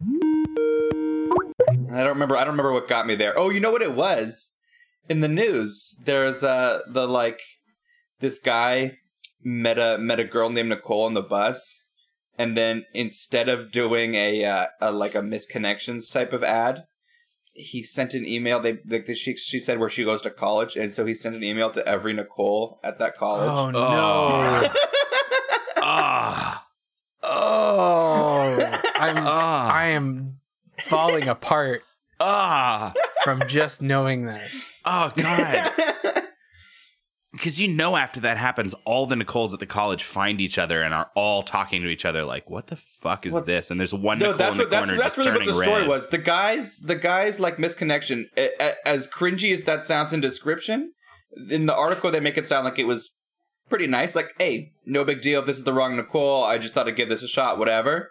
I don't remember. I don't remember what got me there. Oh, you know what it was? In the news, there's uh the like this guy met a met a girl named Nicole on the bus, and then instead of doing a, uh, a like a misconnections type of ad, he sent an email. They like she she said where she goes to college, and so he sent an email to every Nicole at that college. Oh no! Ah. oh, I'm Ah. I am falling apart Ah. from just knowing this. Oh god. Because you know, after that happens, all the Nicoles at the college find each other and are all talking to each other, like, "What the fuck is What- this?" And there's one No, Nicole that's in the what, corner that's just really what the story red. was. The guys, the guys like misconnection. a- a- As cringy as that sounds in description, in the article they make it sound like it was pretty nice. Like, hey, no big deal. If this is the wrong Nicole, I just thought I'd give this a shot. Whatever.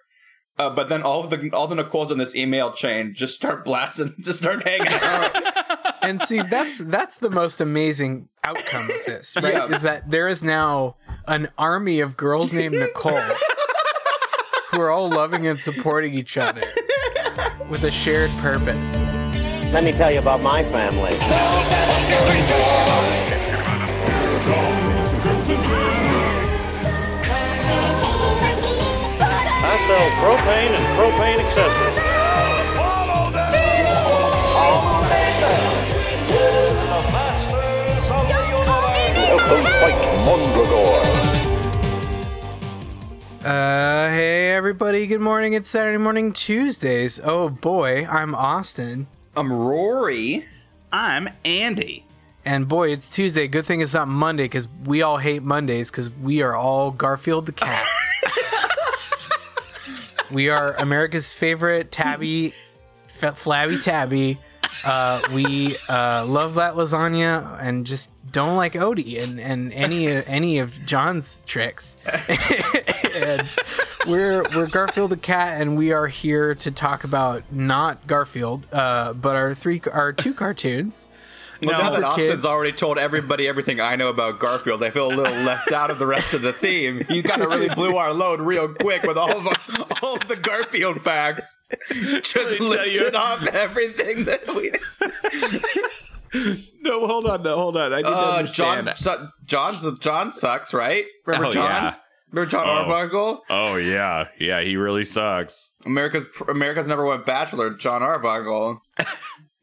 Uh, but then all of the all the Nicoles in this email chain just start blasting, just start hanging out. And see, that's that's the most amazing outcome of this, right? Yeah. Is that there is now an army of girls named Nicole who are all loving and supporting each other with a shared purpose. Let me tell you about my family. Sell propane and propane accessories. Welcome, fight Mondragor. Uh, hey everybody, good morning. It's Saturday morning, Tuesdays. Oh boy, I'm Austin. I'm Rory. I'm Andy. And boy, it's Tuesday. Good thing it's not Monday because we all hate Mondays because we are all Garfield the cat. we are America's favorite tabby, f- flabby tabby. Uh, we uh, love that lasagna and just don't like Odie and, and any any of John's tricks. and we're we're Garfield the cat, and we are here to talk about not Garfield, uh, but our three our two cartoons. Well, now that Super Austin's Kids. already told everybody everything I know about Garfield, I feel a little left out of the rest of the theme. You kind of really blew our load real quick with all of our, all of the Garfield facts. Just tell listed you. off everything that we. No, hold on, no, hold on. I need Uh, John, su- John's John sucks, right? Remember Oh, John? yeah. Remember John Oh. Arbuckle? Oh yeah, yeah, he really sucks. America's America's number one bachelor, John Arbuckle.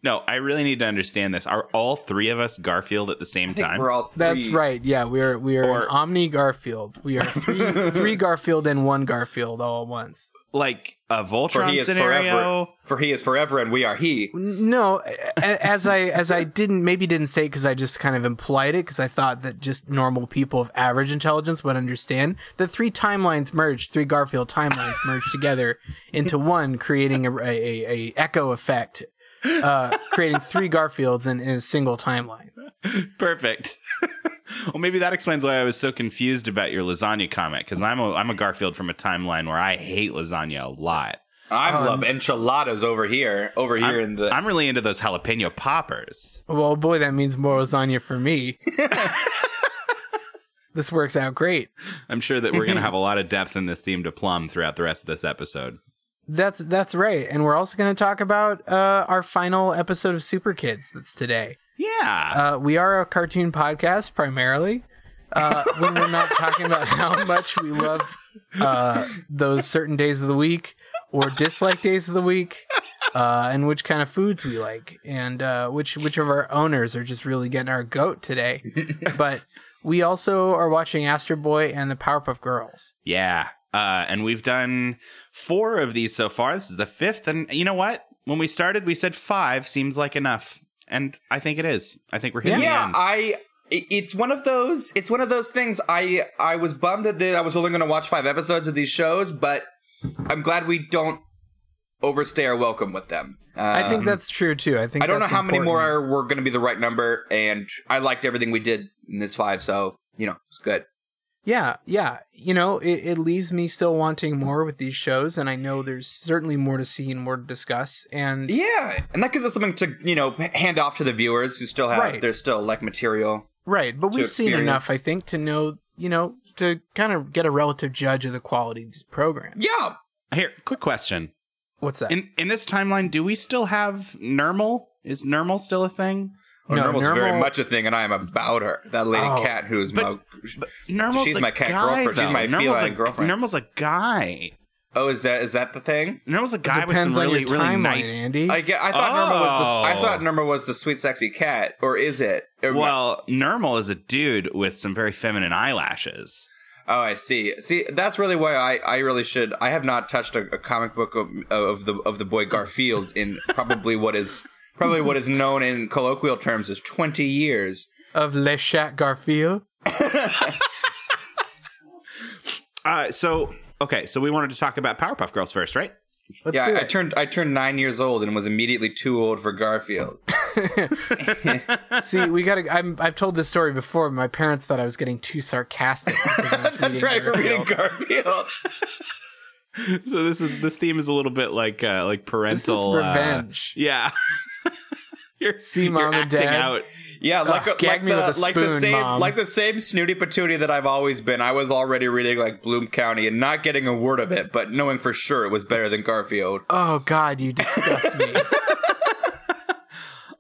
No, I really need to understand this. Are all three of us Garfield at the same I think time? we're all. Three. That's right. Yeah, we are we are Or- an Omni Garfield. We are three three Garfield and one Garfield all at once. like a For Voltron he is scenario? forever. For he is forever, and we are he. No, as I as I didn't maybe didn't say because I just kind of implied it because I thought that just normal people of average intelligence would understand that three timelines merged, three Garfield timelines merged together into one, creating a, a, a, a echo effect, uh, creating three Garfields in, in a single timeline. Perfect. well, maybe that explains why I was so confused about your lasagna comment because I'm a I'm a Garfield from a timeline where I hate lasagna a lot. I love enchiladas over here. Over here I'm, in the. I'm really into those jalapeno poppers. Well, boy, that means more lasagna for me. this works out great. I'm sure that we're gonna have a lot of depth in this theme to plumb throughout the rest of this episode. That's that's right, and we're also going to talk about uh, our final episode of Super Kids. That's today. Yeah. Uh, we are a cartoon podcast primarily. Uh, when we're not talking about how much we love uh, those certain days of the week or dislike days of the week, uh, and which kind of foods we like, and uh, which which of our owners are just really getting our goat today. but we also are watching Astro Boy and the Powerpuff Girls. Yeah. Uh, and we've done four of these so far. This is the fifth. And you know what? When we started, we said five seems like enough. And I think it is. I think we're hitting the yeah, end. I. It's one of those. It's one of those things. I I was bummed that the, I was only going to watch five episodes of these shows, but I'm glad we don't overstay our welcome with them. I think Um, that's true too. I think I don't know that's how many more important. are, were going to be the right number, and I liked everything we did in this five, so you know it's good. Yeah, yeah. You know, it, it leaves me still wanting more with these shows, and I know there's certainly more to see and more to discuss. And Yeah, and that gives us something to you know hand off to the viewers who still have Right. there's still like material. right, but we've seen enough, I think, to know, you know, to kind of get a relative judge of the quality of these programs. Yeah, Here, quick question. What's that? In in this timeline, do we still have Nermal? Is Nermal still a thing? Oh, No, Nermal's very much a thing, and I am about her. That lady Oh, cat who's but- my. But Nermal's She's a my cat guy, girlfriend. She's my Nermal's feline a, girlfriend. Nermal's a guy. Oh, is that is that the thing? Nermal's a guy with some really really timeline, nice. Andy. I get. I thought Norma was the. I Oh. thought Norma was the sweet, sexy cat, or is it? Or- Well, Nermal is a dude with some very feminine eyelashes. oh, I see. See, that's really why I, I really should. I have not touched a, a comic book of, of the of the boy Garfield in probably what is probably what is known in colloquial terms as twenty years. of Le Chat Garfield. Uh, so okay, so we wanted to talk about Powerpuff Girls first, right? Let's yeah, do I, I turned I turned nine years old and was immediately too old for Garfield. See, we got to. I've told this story before. My parents thought I was getting too sarcastic. because I was That's reading right for reading Garfield. Garfield. So this is this theme is a little bit like uh, like parental uh, revenge. yeah. You're See, you're Mom and acting Dad? out. Yeah, like, Ugh, a, gag like, me the, with a like the same Mom. like the same snooty patootie that I've always been. I was already reading like Bloom County and not getting a word of it, but knowing for sure it was better than Garfield. Oh God, you disgust me.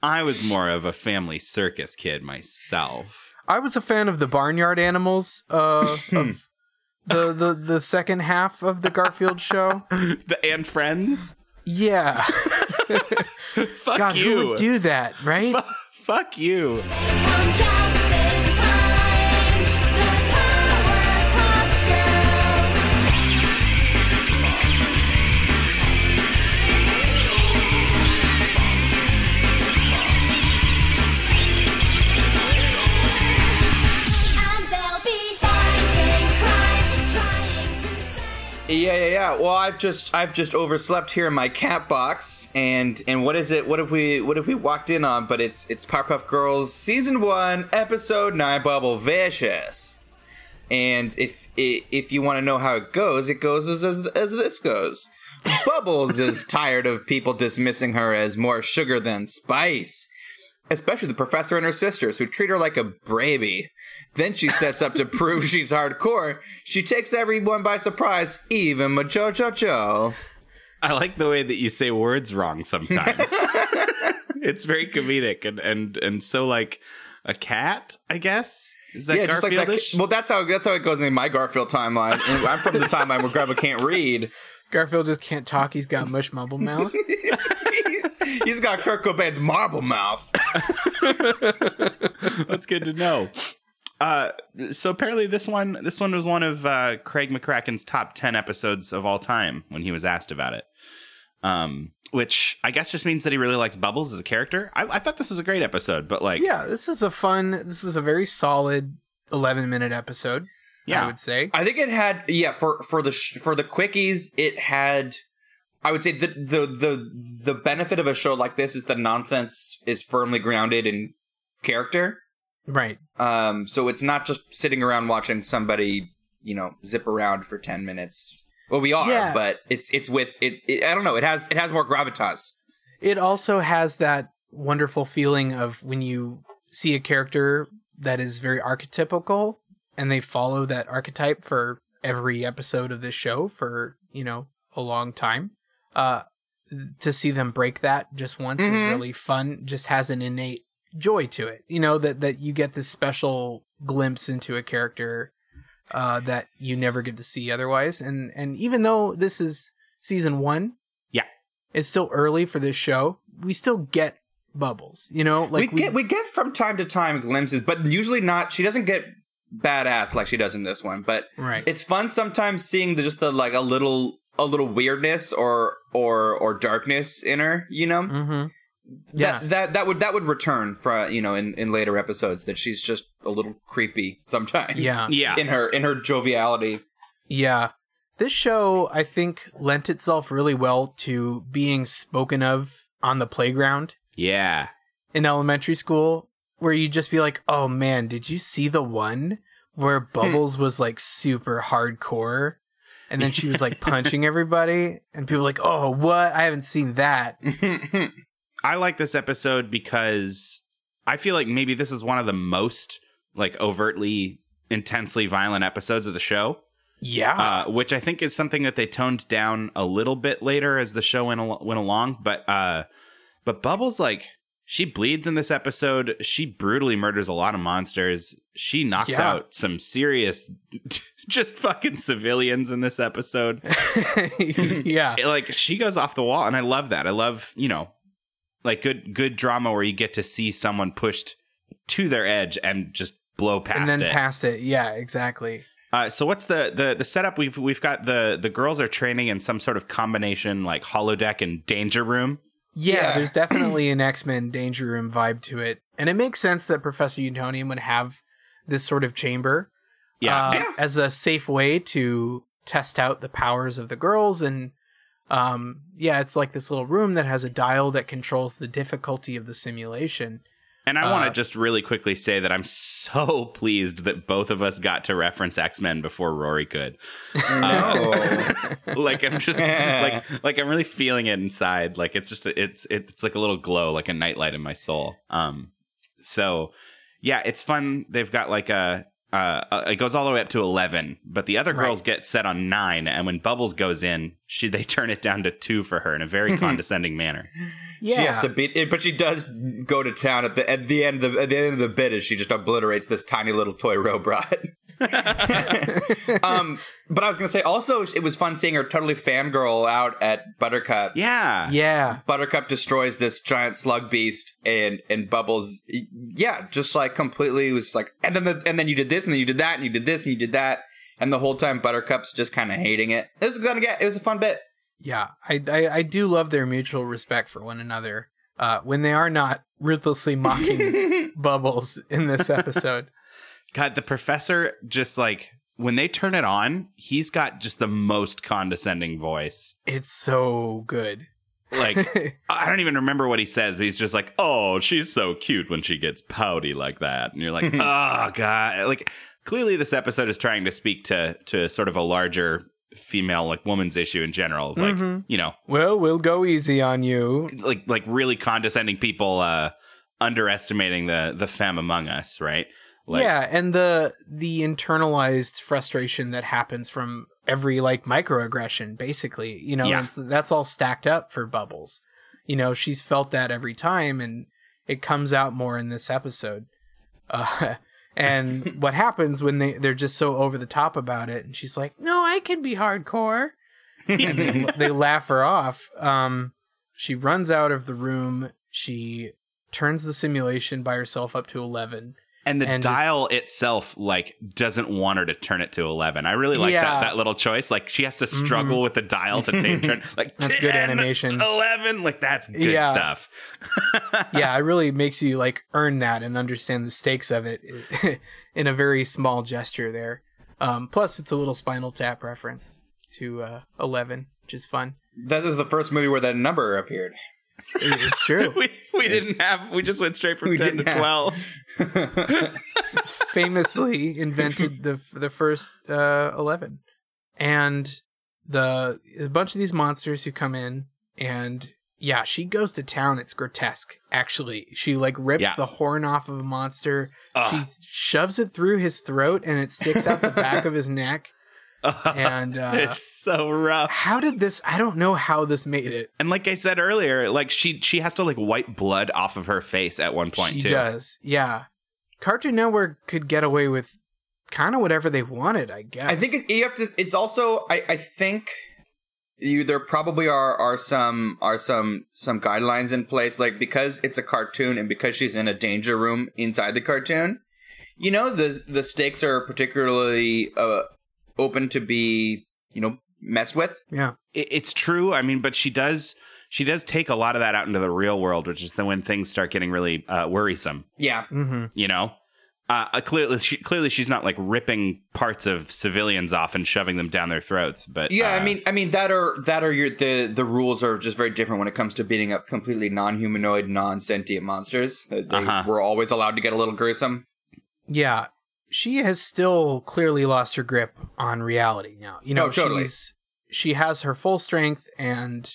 I was more of a family circus kid myself. I was a fan of the barnyard animals. Uh, of the the the second half of the Garfield show. The and friends. Yeah. Fuck God, you. who would do that, right? Fuck you. Yeah, yeah, yeah. Well, I've just I've just overslept here in my cat box, and and what is it? What have we what have we walked in on? But it's it's Powerpuff Girls season one, episode nine, Bubble Vicious. And if if you want to know how it goes, it goes as as, as this goes. Bubbles is tired of people dismissing her as more sugar than spice. Especially the professor and her sisters, who treat her like a baby. Then she sets up to prove she's hardcore. She takes everyone by surprise, even Majojo Joe. I like the way that you say words wrong sometimes. it's very comedic and and and so like a cat, I guess. Is that yeah, just like that. Garfieldish? Well, that's how that's how it goes in my Garfield timeline. I'm from the timeline where Grandma can't read. Garfield just can't talk. He's got mush mumble mouth. He's got Kurt Cobain's marble mouth. That's good to know. Uh, so apparently this one this one was one of uh, Craig McCracken's top ten episodes of all time when he was asked about it. Um, which I guess just means that he really likes Bubbles as a character. I, I thought this was a great episode, but like, yeah, this is a fun. This is a very solid eleven minute episode. Yeah. I would say. I think it had yeah for for the sh- for the quickies it had. I would say the the the the benefit of a show like this is the nonsense is firmly grounded in character. Right. Um, so it's not just sitting around watching somebody you know zip around for ten minutes. Well, we are, Yeah. but it's it's with it, it. I don't know. It has it has more gravitas. It also has that wonderful feeling of when you see a character that is very archetypical and they follow that archetype for every episode of this show for, you know, a long time. Uh to see them break that just once is really fun. Just has an innate joy to it. You know, that that you get this special glimpse into a character uh that you never get to see otherwise. And and even though this is season 1, yeah, it's still early for this show. We still get bubbles, you know, like we, get we get from time to time glimpses, but usually not. She doesn't get badass like she does in this one. But Right. it's fun sometimes seeing the, just the like a little a little weirdness or or or darkness in her. You know, mm-hmm. Yeah. that that that would that would return for you know in in later episodes that she's just a little creepy sometimes. Yeah. yeah. in her in her joviality. yeah. This show, I think, lent itself really well to being spoken of on the playground yeah. in elementary school, where you just be like, oh man, did you see the one where Bubbles was like super hardcore? And then she was like punching everybody, and people were like, oh, what? I haven't seen that. I like this episode because I feel like maybe this is one of the most like overtly intensely violent episodes of the show. Yeah. uh, which I think is something that they toned down a little bit later as the show went al- went along. But uh, but Bubbles like she bleeds in this episode. She brutally murders a lot of monsters. She knocks Yeah. out some serious, just fucking civilians in this episode. yeah. like she goes off the wall, and I love that. I love you know, like good good drama where you get to see someone pushed to their edge and just blow past it. and then it. past it. Yeah, exactly. Uh, so what's the, the the setup? We've we've got the the girls are training in some sort of combination like holodeck and danger room. Yeah, Yeah. there's definitely an X Men Danger Room vibe to it, and it makes sense that Professor Utonium would have this sort of chamber Yeah, uh, as a safe way to test out the powers of the girls. And um, yeah, it's like this little room that has a dial that controls the difficulty of the simulation. And I want uh, to just really quickly say that I'm so pleased that both of us got to reference X Men before Rory could. No. like I'm just like like I'm really feeling it inside. Like it's just a, it's it's like a little glow, like a nightlight in my soul. Um, so yeah, it's fun. They've got like a. Uh, uh, it goes all the way up to 11 but the other girls Right. get set on 9 and when bubbles goes in she they turn it down to 2 for her in a very condescending manner Yeah, She has to beat it, but she does go to town at the at the end of the, at the end of the bit as she just obliterates this tiny little toy robot. um, but I was gonna say also it was fun seeing her totally fangirl out at Buttercup. yeah yeah, Buttercup destroys this giant slug beast, and and Bubbles, yeah, just like completely was like, and then the, and then you did this, and then you did that, and you did this, and you did that, and the whole time Buttercup's just kind of hating it. It was gonna get, it was a fun bit. yeah. I, I I do love their mutual respect for one another uh, when they are not ruthlessly mocking Bubbles in this episode. God, the professor just like when they turn it on, he's got just the most condescending voice. It's so good. Like I don't even remember what he says, but he's just like, "Oh, she's so cute when she gets pouty like that," and you're like, "Oh God!" Like clearly, this episode is trying to speak to to sort of a larger female like woman's issue in general, like you know, Well, we'll go easy on you. like like really condescending people uh underestimating the the femme among us, right? Like, yeah, and the the internalized frustration that happens from every like microaggression, basically, you know, Yeah. so that's all stacked up for Bubbles. You know, she's felt that every time, and it comes out more in this episode. Uh, and what happens when they they're just so over the top about it, and she's like, "No, I can be hardcore," and they, they laugh her off. Um, she runs out of the room. She turns the simulation by herself up to eleven. And the and just- dial itself like doesn't want her to turn it to 11 i really like Yeah. that that little choice like she has to struggle with the dial to take turn like That's good animation. 11 like that's good Yeah. stuff yeah, it really makes you like earn that and understand the stakes of it in a very small gesture there. Um, plus, it's a little Spinal Tap reference to uh, Eleven, which is fun. That was the first movie where that number appeared. It- It's true. we, we didn't have we just went straight from We 10 to have- 12 Famously invented the the first uh, Eleven, and the a bunch of these monsters who come in and. Yeah, she goes to town. It's grotesque. Actually, she like rips Yeah. the horn off of a monster. Ugh. She shoves it through his throat, and it sticks out the back of his neck. And uh, it's so rough how did this i don't know how this made it and like i said earlier like she she has to like wipe blood off of her face at one point she too does yeah cartoon network could get away with kind of whatever they wanted i guess I think it, you have to. It's also. I, I think you there probably are are some are some some guidelines in place like because it's a cartoon and because she's in a danger room inside the cartoon. You know the the stakes are particularly uh, open to be you know messed with. yeah it, it's true. I mean, but she does she does take a lot of that out into the real world, which is then when things start getting really uh, worrisome. Yeah, mm-hmm. You know, uh, uh, clearly she, clearly she's not like ripping parts of civilians off and shoving them down their throats. But yeah. uh, I mean, I mean that are that are your the the rules are just very different when it comes to beating up completely non humanoid, non sentient monsters. They Uh-huh. were always allowed to get a little gruesome. yeah she has still clearly lost her grip on reality now you know Oh, totally. she's she has her full strength and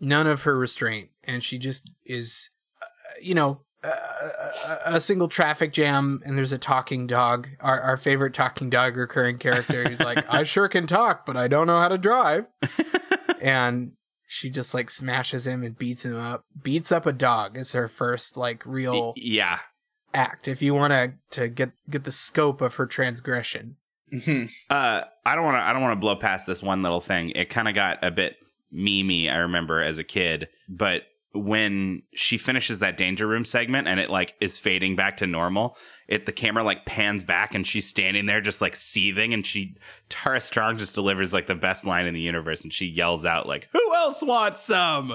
none of her restraint and she just is uh, you know a, a single traffic jam and there's a talking dog. Our our favorite talking dog recurring character. He's like, I sure can talk, but I don't know how to drive. and she just like smashes him and beats him up. Beats up a dog is her first like real yeah. Act. If you want to to get get the scope of her transgression. Mhm. Uh, I don't want to. I don't want to blow past this one little thing. It kind of got a bit memey. I remember as a kid, but when she finishes that danger room segment and it like is fading back to normal, it the camera like pans back and she's standing there just like seething, and she Tara Strong just delivers like the best line in the universe, and she yells out like, "Who else wants some?" "Who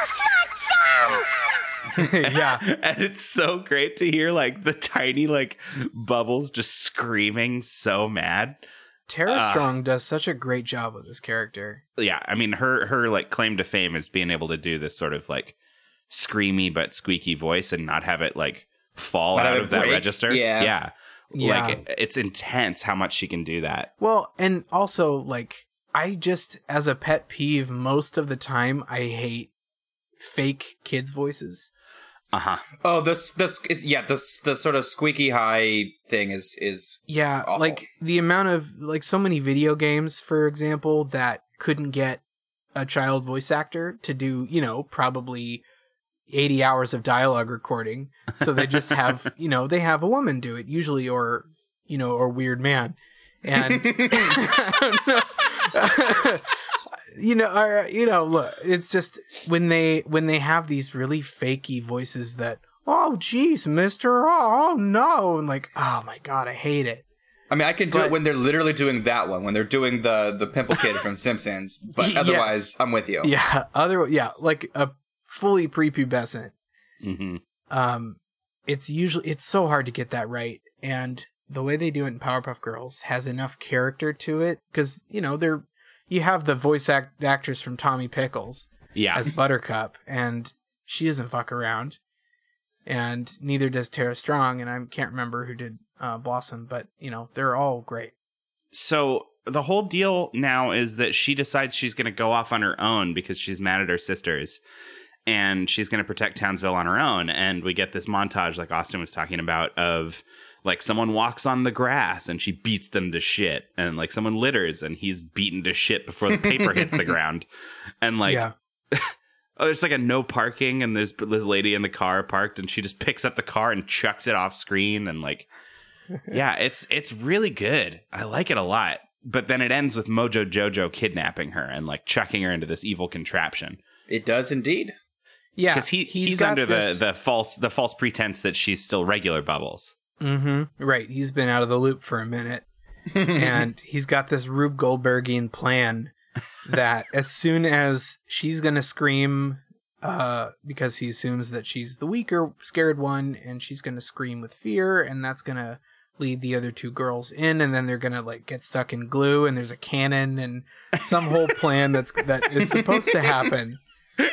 else wants some?" yeah. and it's so great to hear like the tiny like bubbles just screaming so mad. Tara Ah. Strong does such a great job with this character. yeah, I mean her her like claim to fame is being able to do this sort of like screamy but squeaky voice and not have it like fall Not out it of that break? register. Yeah. yeah, Yeah. Like it- it's intense how much she can do that. Well, and also like I just as a pet peeve most of the time I hate fake kids voices. Uh huh. Oh, this this is yeah, this the sort of squeaky high thing is is Yeah, Awful. like the amount of like so many video games for example that couldn't get a child voice actor to do, you know, probably 80 hours of dialogue recording. So they just have, you know, they have a woman do it usually or, you know, or weird man. And you know, or, you know, look, it's just when they when they have these really fakey voices that, oh, geez, Mister, oh, oh no, and like, oh my god, I hate it. I mean, I can do But- it when they're literally doing that one, when they're doing the the pimple kid from Simpsons. But Yes. otherwise, I'm with you. Yeah, other, yeah, like a fully prepubescent. hmm Um, it's usually it's so hard to get that right, and the way they do it in Powerpuff Girls has enough character to it because you know they're you have the voice act- actress from Tommy Pickles. Yeah. as Buttercup, and she doesn't fuck around, and neither does Tara Strong, and I can't remember who did uh, Blossom, but you know they're all great. so the whole deal now is that she decides she's going to go off on her own because she's mad at her sisters and she's going to protect Townsville on her own and we get this montage like Austin was talking about of like someone walks on the grass and she beats them to shit and like someone litters and he's beaten to shit before the paper hits the ground. And like yeah, oh there's like a no parking and there's this lady in the car parked and she just picks up the car and chucks it off screen and like yeah it's it's really good. I like it a lot. But then it ends with mojo jojo kidnapping her and like chucking her into this evil contraption. It does indeed. yeah, because he he's, got under this- the the false the false pretense that she's still regular bubbles Mm-hmm. Right. He's been out of the loop for a minute. and he's got this Rube Goldbergian plan that as soon as she's gonna scream, uh, because he assumes that she's the weaker, scared one, and she's gonna scream with fear, and that's gonna lead the other two girls in, and then they're gonna like get stuck in glue, and there's a cannon and some whole plan that's that is supposed to happen,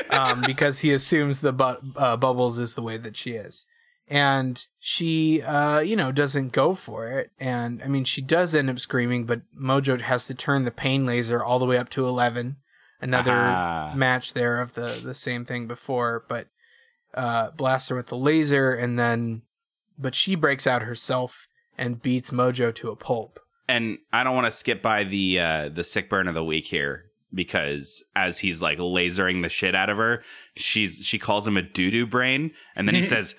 um, because he assumes the bu- uh, bubbles is the way that she is and she uh you know doesn't go for it. And i mean she does end up screaming but mojo has to turn the pain laser all the way up to 11 another Ah. match there of the the same thing before but uh blast her with the laser and then but she breaks out herself and beats mojo to a pulp. And i don't want to skip by the uh the sick burn of the week here because as he's like lasering the shit out of her she's she calls him a doo-doo brain and then he says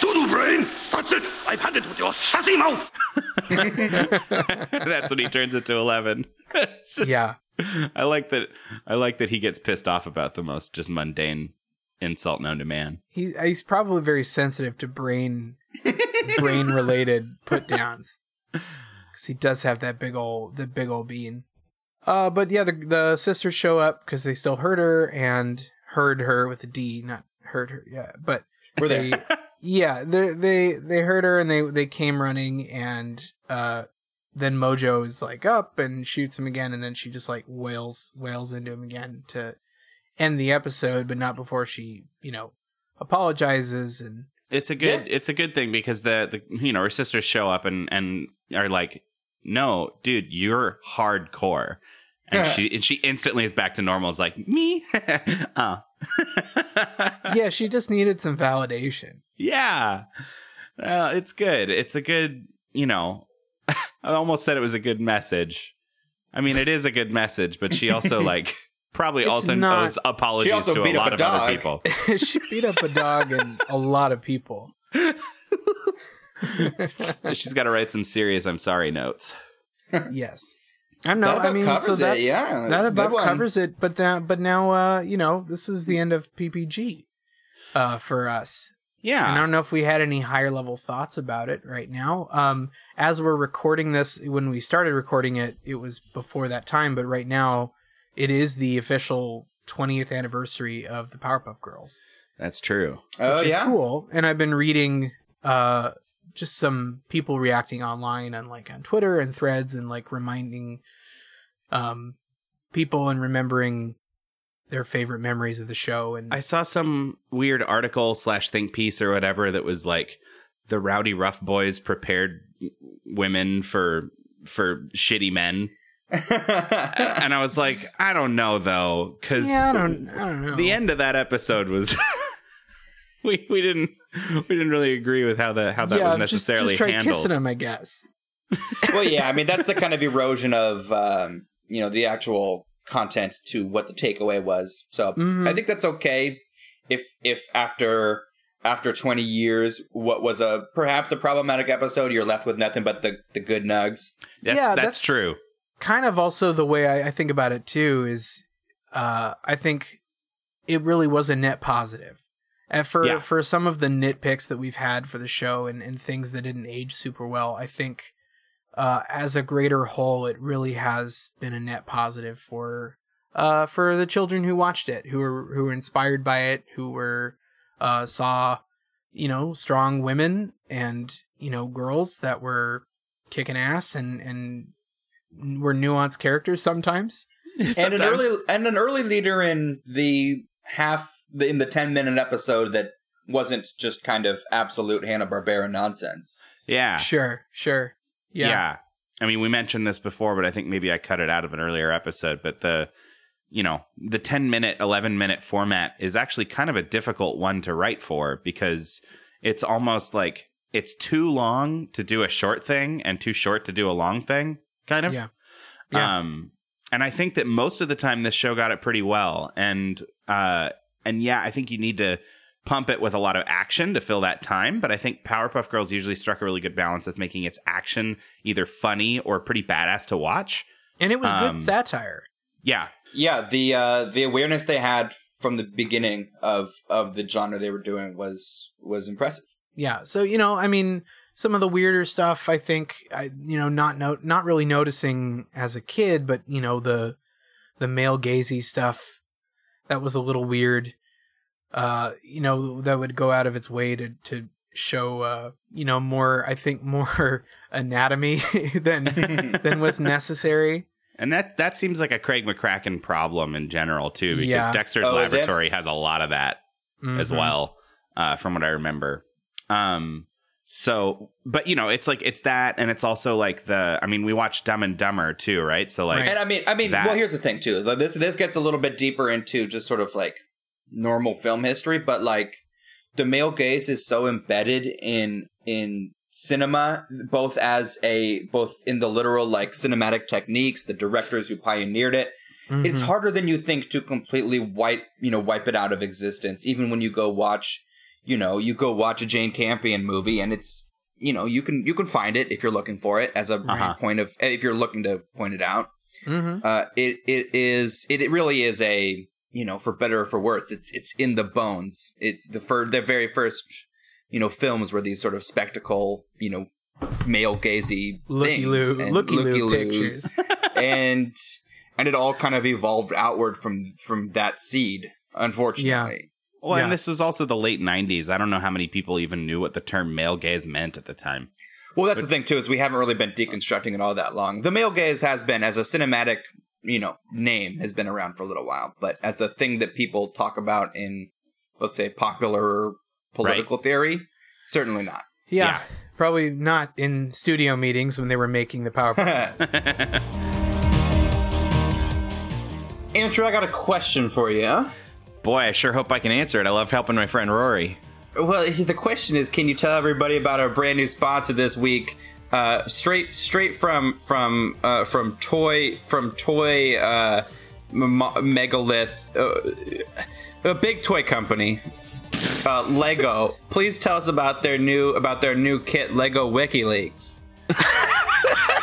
Doodle brain! That's it! I've had it with your sassy mouth! That's when he turns it to eleven. It's just- yeah I like that. I like that he gets pissed off about the most just mundane insult known to man. he's he's probably very sensitive to brain brain related put downs because he does have that big old the big old bean. Uh, but yeah, the the sisters show up because they still heard her and heard her with a D, not heard her. Yeah, but Were they, they? yeah, they they they heard her and they they came running and uh. Then Mojo is like up and shoots him again, and then she just like wails wails into him again to end the episode, but not before she, you know, apologizes and It's a good. It's a good thing because the the you know her sisters show up and and are like, no, dude, you're hardcore. And she and she instantly is back to normal. Is like me, oh, yeah, she just needed some validation. Yeah. Uh, it's good. It's a good, you know, I almost said it was a good message. I mean, it is a good message, but she also, like, probably It's also not- owes apologies also to a lot a of other people. she beat up a dog and a lot of people. She's got to write some serious I'm sorry notes. Yes. I know. That I about mean, so covers it, yeah, that that's a good about covers it. But that, but now, uh, you know, this is the end of PPG, uh, for us. Yeah. And I don't know if we had any higher level thoughts about it right now. Um, as we're recording this, when we started recording it, it was before that time, but right now, it is the official 20th anniversary of the Powerpuff Girls, That's true. Oh which is yeah. cool. And I've been reading uh, just some people reacting online on like on Twitter and threads and like reminding um, people and remembering their favorite memories of the show. And I saw some weird article slash think piece or whatever that was like the Rowdyruff Boys prepared women for for shitty men. and I was like, I don't know though, because yeah, I don't, I don't know. the end of that episode was we we didn't we didn't really agree with how the how that was necessarily just, just try handled. kissing him, I guess. well, yeah. I mean, that's the kind of erosion of um, you know the actual content to what the takeaway was. So Mhm. I think that's okay. If if after after 20 years, what was a perhaps a problematic episode, you're left with nothing but the the good nugs. That's, Yeah, that's, that's- true. kind of also the way I, I think about it too is uh, I think it really was a net positive. And for Yeah. for some of the nitpicks that we've had for the show and, and things that didn't age super well, I think uh, as a greater whole, it really has been a net positive for uh, for the children who watched it, who were who were inspired by it, who were uh, saw you know strong women and you know girls that were kicking ass and and were nuanced characters sometimes. and an early and an early leader in the half the, in the 10 minute episode that wasn't just kind of absolute Hanna Barbera nonsense. yeah. Sure, sure. yeah. Yeah. I mean, we mentioned this before, but I think maybe I cut it out of an earlier episode. But the, you know, the 10 minute, 11 minute format is actually kind of a difficult one to write for because it's almost like it's too long to do a short thing and too short to do a long thing, kind of. Yeah. Yeah. Um, and I think that most of the time this show got it pretty well. And, uh, and yeah, I think you need to pump it with a lot of action to fill that time. But I think Powerpuff Girls usually struck a really good balance with making its action either funny or pretty badass to watch. And it was Um, good satire. Yeah. Yeah, the uh, the awareness they had from the beginning of of the genre they were doing was was impressive. Yeah. So, you know, I mean, some of the weirder stuff I think I you know, not no- not really noticing as a kid, but you know, the the male gazy stuff that was a little weird. Uh, you know, that would go out of its way to to show uh, you know, more I think more anatomy than than was necessary. And that that seems like a Craig McCracken problem in general too, because Yeah. Dexter's Oh. Laboratory has a lot of that as Mhm. well, uh, from what I remember. Um, so, but you know, it's like it's that, and it's also like the. I mean, we watched Dumb and Dumber too, right? So like, Right. And I mean, I mean, That- well, here's the thing too. This this gets a little bit deeper into just sort of like normal film history, but like the male gaze is so embedded in in cinema, both as a both in the literal like cinematic techniques, the directors who pioneered it. It's Mhm. harder than you think to completely wipe you know wipe it out of existence. Even when you go watch, you know, you go watch a Jane Campion movie, and it's you know you can you can find it if you're looking for it as a Uh-huh. point of if you're looking to point it out Mhm. uh, it it is it, it really is a you know for better or for worse it's it's in the bones it's the fir- the very first you know films were these sort of spectacle you know male gazy Looky things loo, looky loo pictures. and and it all kind of evolved outward from from that seed unfortunately well, Yeah. and this was also the late '90s. I don't know how many people even knew what the term male gaze meant at the time. well that's the thing too is we haven't really been deconstructing it all that long the male gaze has been as a cinematic you know name has been around for a little while but as a thing that people talk about in let's say popular political theory certainly not Yeah, Yeah. Probably not in studio meetings when they were making the PowerPoint. Andrew, I got a question for you. Boy, I sure hope I can answer it. I love helping my friend Rory. Well, the question is, can you tell everybody about our brand new sponsor this week? Uh, straight, straight from from uh, from toy from toy uh, m- megalith, uh, a big toy company, uh, Lego. Please tell us about their new about their new kit, Lego WikiLeaks.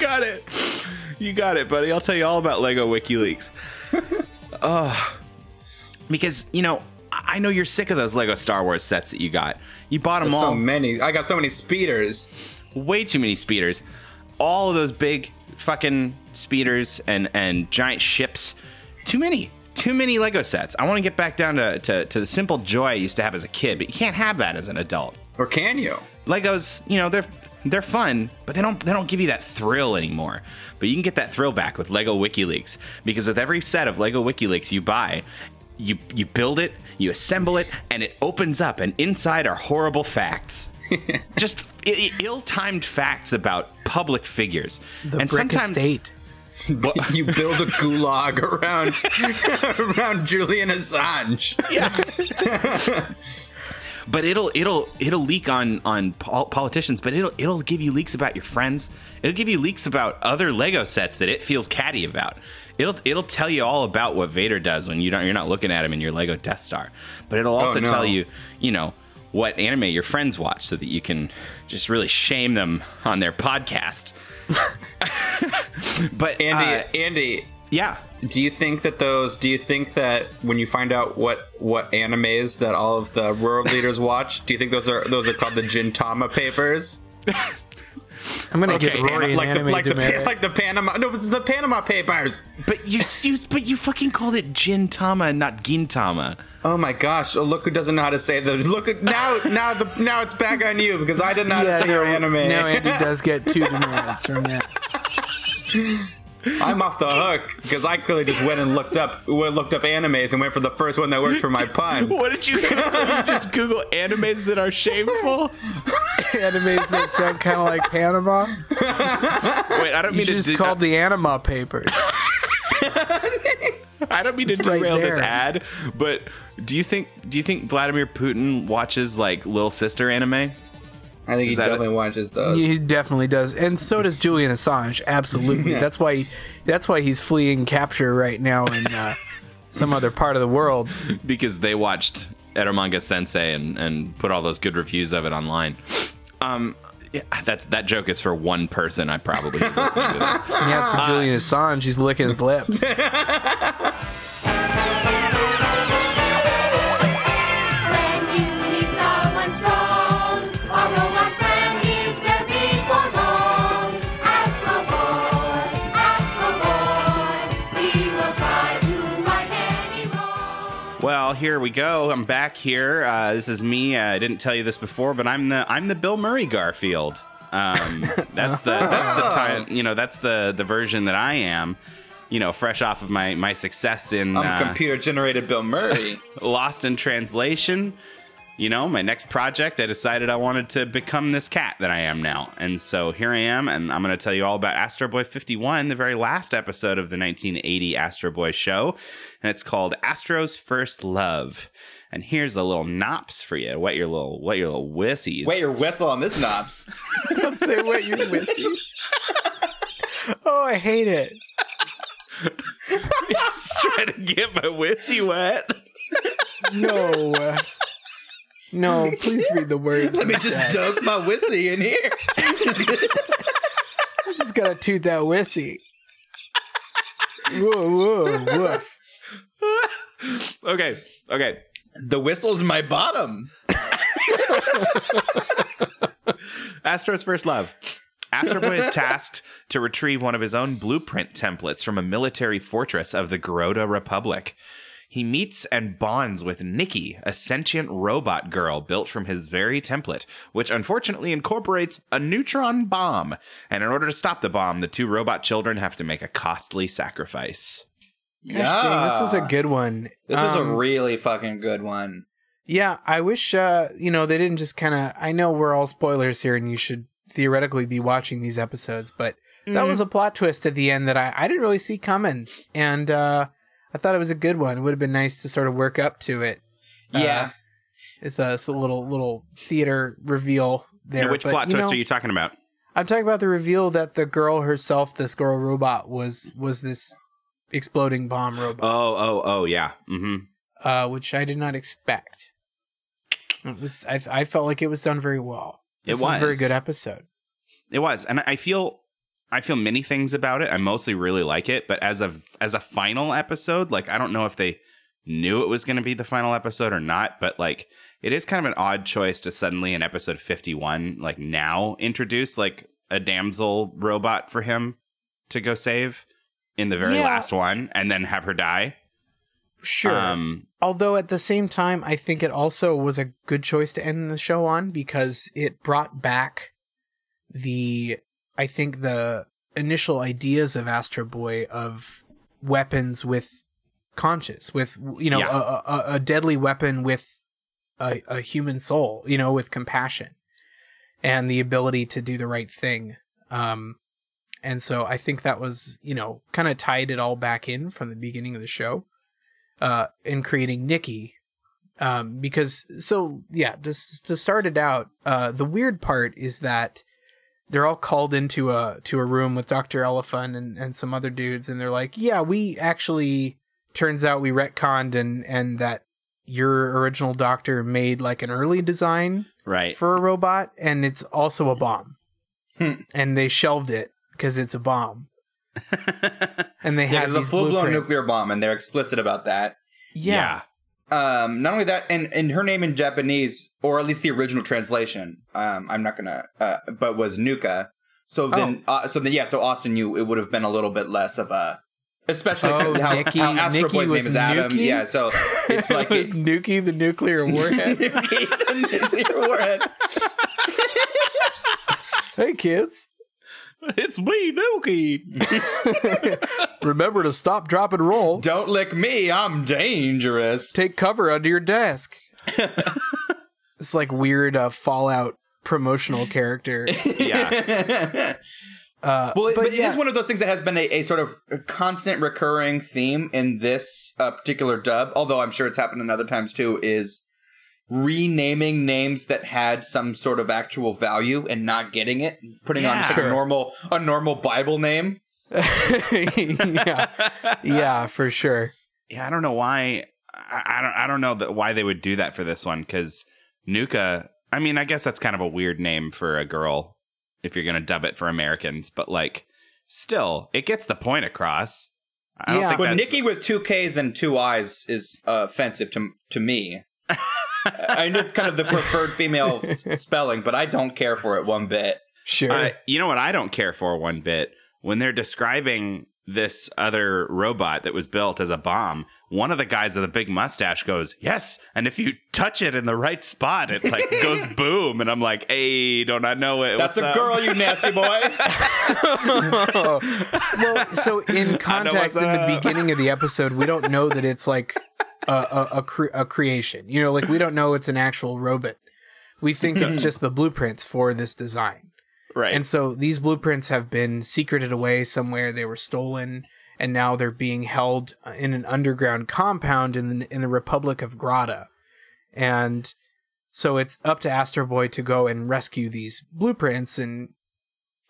got it. You got it, buddy. I'll tell you all about Lego WikiLeaks. oh, because you know, I know you're sick of those Lego Star Wars sets that you got. You bought them So all. many. I got so many speeders. way too many speeders. All of those big fucking speeders and and giant ships. Too many. Too many Lego sets. I want to get back down to, to, to the simple joy I used to have as a kid, but you can't have that as an adult. Or can you? Legos, you know, they're they're fun, but they don't they don't give you that thrill anymore. But you can get that thrill back with Lego WikiLeaks because with every set of Lego WikiLeaks you buy, you you build it, you assemble it, and it opens up, and inside are horrible facts. Just i- i- ill-timed facts about public figures. The and brick sometimes estate. you build a gulag around around Julian Assange. But it'll it'll it'll leak on on politicians but it'll it'll give you leaks about your friends. It'll give you leaks about other lego sets that it feels catty about. It'll it'll tell you all about what vader does when you don't you're not looking at him in your lego death star. But it'll also no. tell you you know what anime your friends watch so that you can just really shame them on their podcast. But Andy, uh, Andy, yeah do you think that those? Do you think that when you find out what what animes that all of the world leaders watch, do you think those are those are called the Gintama papers? I'm gonna Okay, give Rory an like the anime like the, like the Panama. No, this is the Panama papers. but you, you but you fucking called it gintama and not gintama Oh my gosh! Oh, look who doesn't know how to say the. Look at now now the now it's back on you because I did not yeah, say your no, anime. now Andy does get two demerits from that. I'm off the hook because I clearly just went and looked up looked up animes and went for the first one that worked for my pun. What did you, what you just Google animes that are shameful? Animes that sound kind of like Panama. Wait, I don't You mean should to just do- called the Anima papers. I don't mean to It's right derail this ad, but do you think do you think Vladimir Putin watches like Little Sister anime? I think he Is that definitely watches those. He definitely does, and so does Julian Assange. Absolutely. That's why. That's why he's fleeing capture right now in uh, some other part of the world. Because they watched Eromanga Sensei and, and put all those good reviews of it online. Um, yeah, that's that joke is for one person. I probably is listening to this. And as for Julian Assange, he's licking his lips. Well, here we go. I'm back here. Uh, this is me. Uh, I didn't tell you this before, but I'm the I'm the Bill Murray Garfield. Um, that's the that's the time. You know, that's the the version that I am. You know, fresh off of my my success in I'm uh, computer generated Bill Murray. Lost in Translation. You know, my next project, I decided I wanted to become this cat that I am now. And so here I am, and I'm going to tell you all about Astro Boy 51, the very last episode of the 1980 Astro Boy show. And it's called Astro's First Love. And here's a little knops for you. Wet your little, wet your little wissies. Wait your whistle on this knobs. Don't say what you wissies. Oh, I hate it. Just trying to get my wissy wet. No. No, please read the words. Let me just dunk my whissy in here. just gotta toot that wissy. Whoa, whoa, woof. Okay, okay. The whistle's my bottom. Astro's first love. Astro Boy is tasked to retrieve one of his own blueprint templates from a military fortress of the Garoda Republic. He meets and bonds with Nikki, a sentient robot girl built from his very template, which unfortunately incorporates a neutron bomb. And in order to stop the bomb, the two robot children have to make a costly sacrifice. Gosh dang, this was a good one. This was a Um, really fucking good one. Yeah, I wish uh, you know they didn't just kind of. I know we're all spoilers here, and you should theoretically be watching these episodes, but that was a plot twist at the end that I, I didn't really see coming, and uh, I thought it was a good one. It would have been nice to sort of work up to it. Yeah. It's a, it's a little little theater reveal there. which but, plot twist know, are you talking about? I'm talking about the reveal that the girl herself, this girl robot, was was this exploding bomb robot, Oh, oh, oh, yeah. Mm-hmm. uh, which I did not expect. It was I, I felt like it was done very well. It was. a very good episode. It was, and I feel, I feel many things about it. I mostly really like it, but as a as a final episode, like I don't know if they knew it was going to be the final episode or not, but like it is kind of an odd choice to suddenly in episode fifty one, like now introduce like a damsel robot for him to go save in the very Yeah. last one, and then have her die. Sure. Um, Although at the same time, I think it also was a good choice to end the show on because it brought back the, I think the initial ideas of Astro Boy of weapons with conscience, with you know Yeah. a, a, a deadly weapon with a, a human soul, you know, with compassion and the ability to do the right thing. Um, and so I think that was you know kind of tied it all back in from the beginning of the show uh, in creating Nikki. Um, because so yeah, just to start it out, uh, the weird part is that they're all called into a to a room with Doctor Elefun and, and some other dudes, and they're like, yeah, we actually turns out we retconned and and that your original doctor made like an early design right. for a robot, and it's also a bomb, Hmm. and they shelved it because it's a bomb. and they Yeah, had it's a these full blown nuclear bomb, and they're explicit about that. Yeah. Um, not only that, and, and her name in Japanese, or at least the original translation, um, I'm not gonna, uh, but was Nuka. So then, Oh. uh, so then, yeah, so Austin, you, it would have been a little bit less of a, especially Oh, how, Nikki- how Astro Nikki Boy's name is Adam. Nuki? Yeah, so it's like it, Nuki the nuclear warhead. Nuki, the nuclear warhead. hey kids, it's me, Nuki. remember to stop, drop, and roll. Don't lick me, I'm dangerous. Take cover under your desk. it's like weird uh, Fallout promotional character. yeah. Uh, Well, it, but, it yeah. is one of those things that has been a, a sort of a constant recurring theme in this uh, particular dub, although I'm sure it's happened in other times too, is renaming names that had some sort of actual value and not getting it, putting on just like a normal a normal Bible name. yeah, yeah, for sure. Yeah, I don't know why. I, I don't. I don't know that why they would do that for this one because Nuka. I mean, I guess that's kind of a weird name for a girl if you're gonna dub it for Americans, but like, still, it gets the point across. I don't Yeah. think But that's, Nikki with two K's and two I's is uh, offensive to to me. I know it's kind of the preferred female s- spelling, but I don't care for it one bit. Sure. Uh, you know what I don't care for one bit when they're describing this other robot that was built as a bomb. One of the guys with a big mustache goes, "Yes," and if you touch it in the right spot, it like goes boom. And I'm like, "Hey, don't I know it?" That's What's a up?" girl, you nasty boy. well, so in context, what's in the beginning of the episode, we don't know that it's like a a, a, cre- a creation. You know, like we don't know it's an actual robot. We think it's just the blueprints for this design. Right? And so these blueprints have been secreted away somewhere. They were stolen, and now they're being held in an underground compound in the, in the Republic of Grata. And so it's up to Astro Boy to go and rescue these blueprints and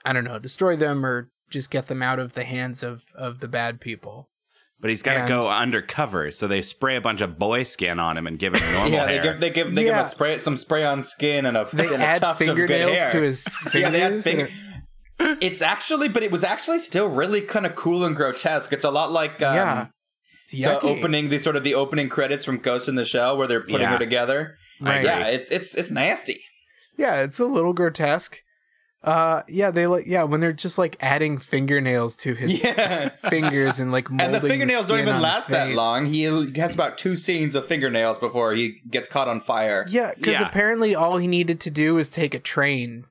I don't know, destroy them or just get them out of the hands of of the bad people. But he's got to go undercover, so they spray a bunch of boy skin on him and give him normal yeah, they hair. give they give they give Yeah. a spray some spray on skin and a They and a add tuft of good fingernails hair. to his yeah, they add fingers. finger- It's actually, but it was actually still really kind of cool and grotesque. It's a lot like um, yeah. It's the opening, the sort of the opening credits from Ghost in the Shell, where they're putting Yeah. her together. Right. Yeah, it's it's it's nasty. Yeah, it's a little grotesque. Uh, yeah, they like yeah when they're just like adding fingernails to his Yeah. fingers and like molding And the fingernails don't even last that long. He has about two scenes of fingernails before he gets caught on fire. Yeah, because Yeah. apparently all he needed to do was take a train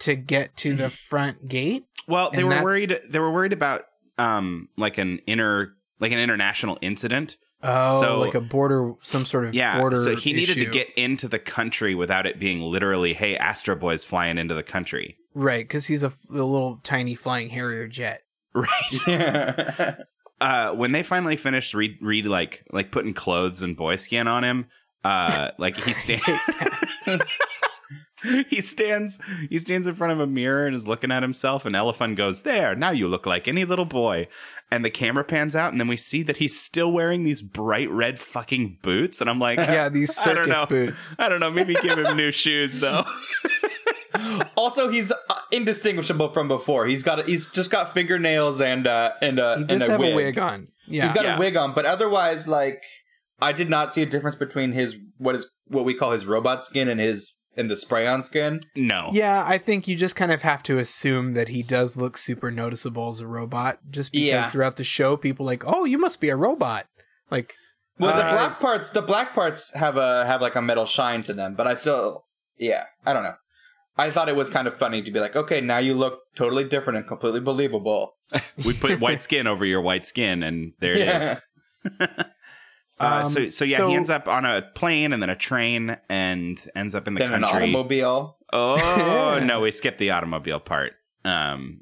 to get to the front gate. Well, they were that's- worried. They were worried about um like an inner like an international incident Oh, So- like a border, some sort of Yeah, border. so he needed to get into the country without it being literally, "Hey, Astro Boy's flying into the country." Right because he's a little tiny flying Harrier jet. Right. uh, when they finally finished read, read like like putting clothes and boy skin on him, uh, like he stands. he stands he stands in front of a mirror and is looking at himself and Elefun goes there now you look like any little boy and the camera pans out and then we see that he's still wearing these bright red fucking boots and i'm like Yeah, these I don't circus know. boots. i don't know maybe give him new shoes though also, he's uh, indistinguishable from before. He's got a, he's just got fingernails and uh and uh He and a have wig. a wig on. Yeah, He's got Yeah. a wig on, but otherwise, like, I did not see a difference between his what is what we call his robot skin and his and the spray on skin. no Yeah, I think you just kind of have to assume that he does look super noticeable as a robot, just because Yeah. throughout the show, people like, oh, you must be a robot. Like, Well, the Uh, black parts, the black parts have a have like a metal shine to them, but I still, yeah, I don't know. I thought it was kind of funny to be like, okay, now you look totally different and completely believable. we put white skin over your white skin and there it is. Yeah. Uh, Um, so so yeah, so- he ends up on a plane and then a train and ends up in the Then an country. automobile. Oh no, we skipped the automobile part. Um,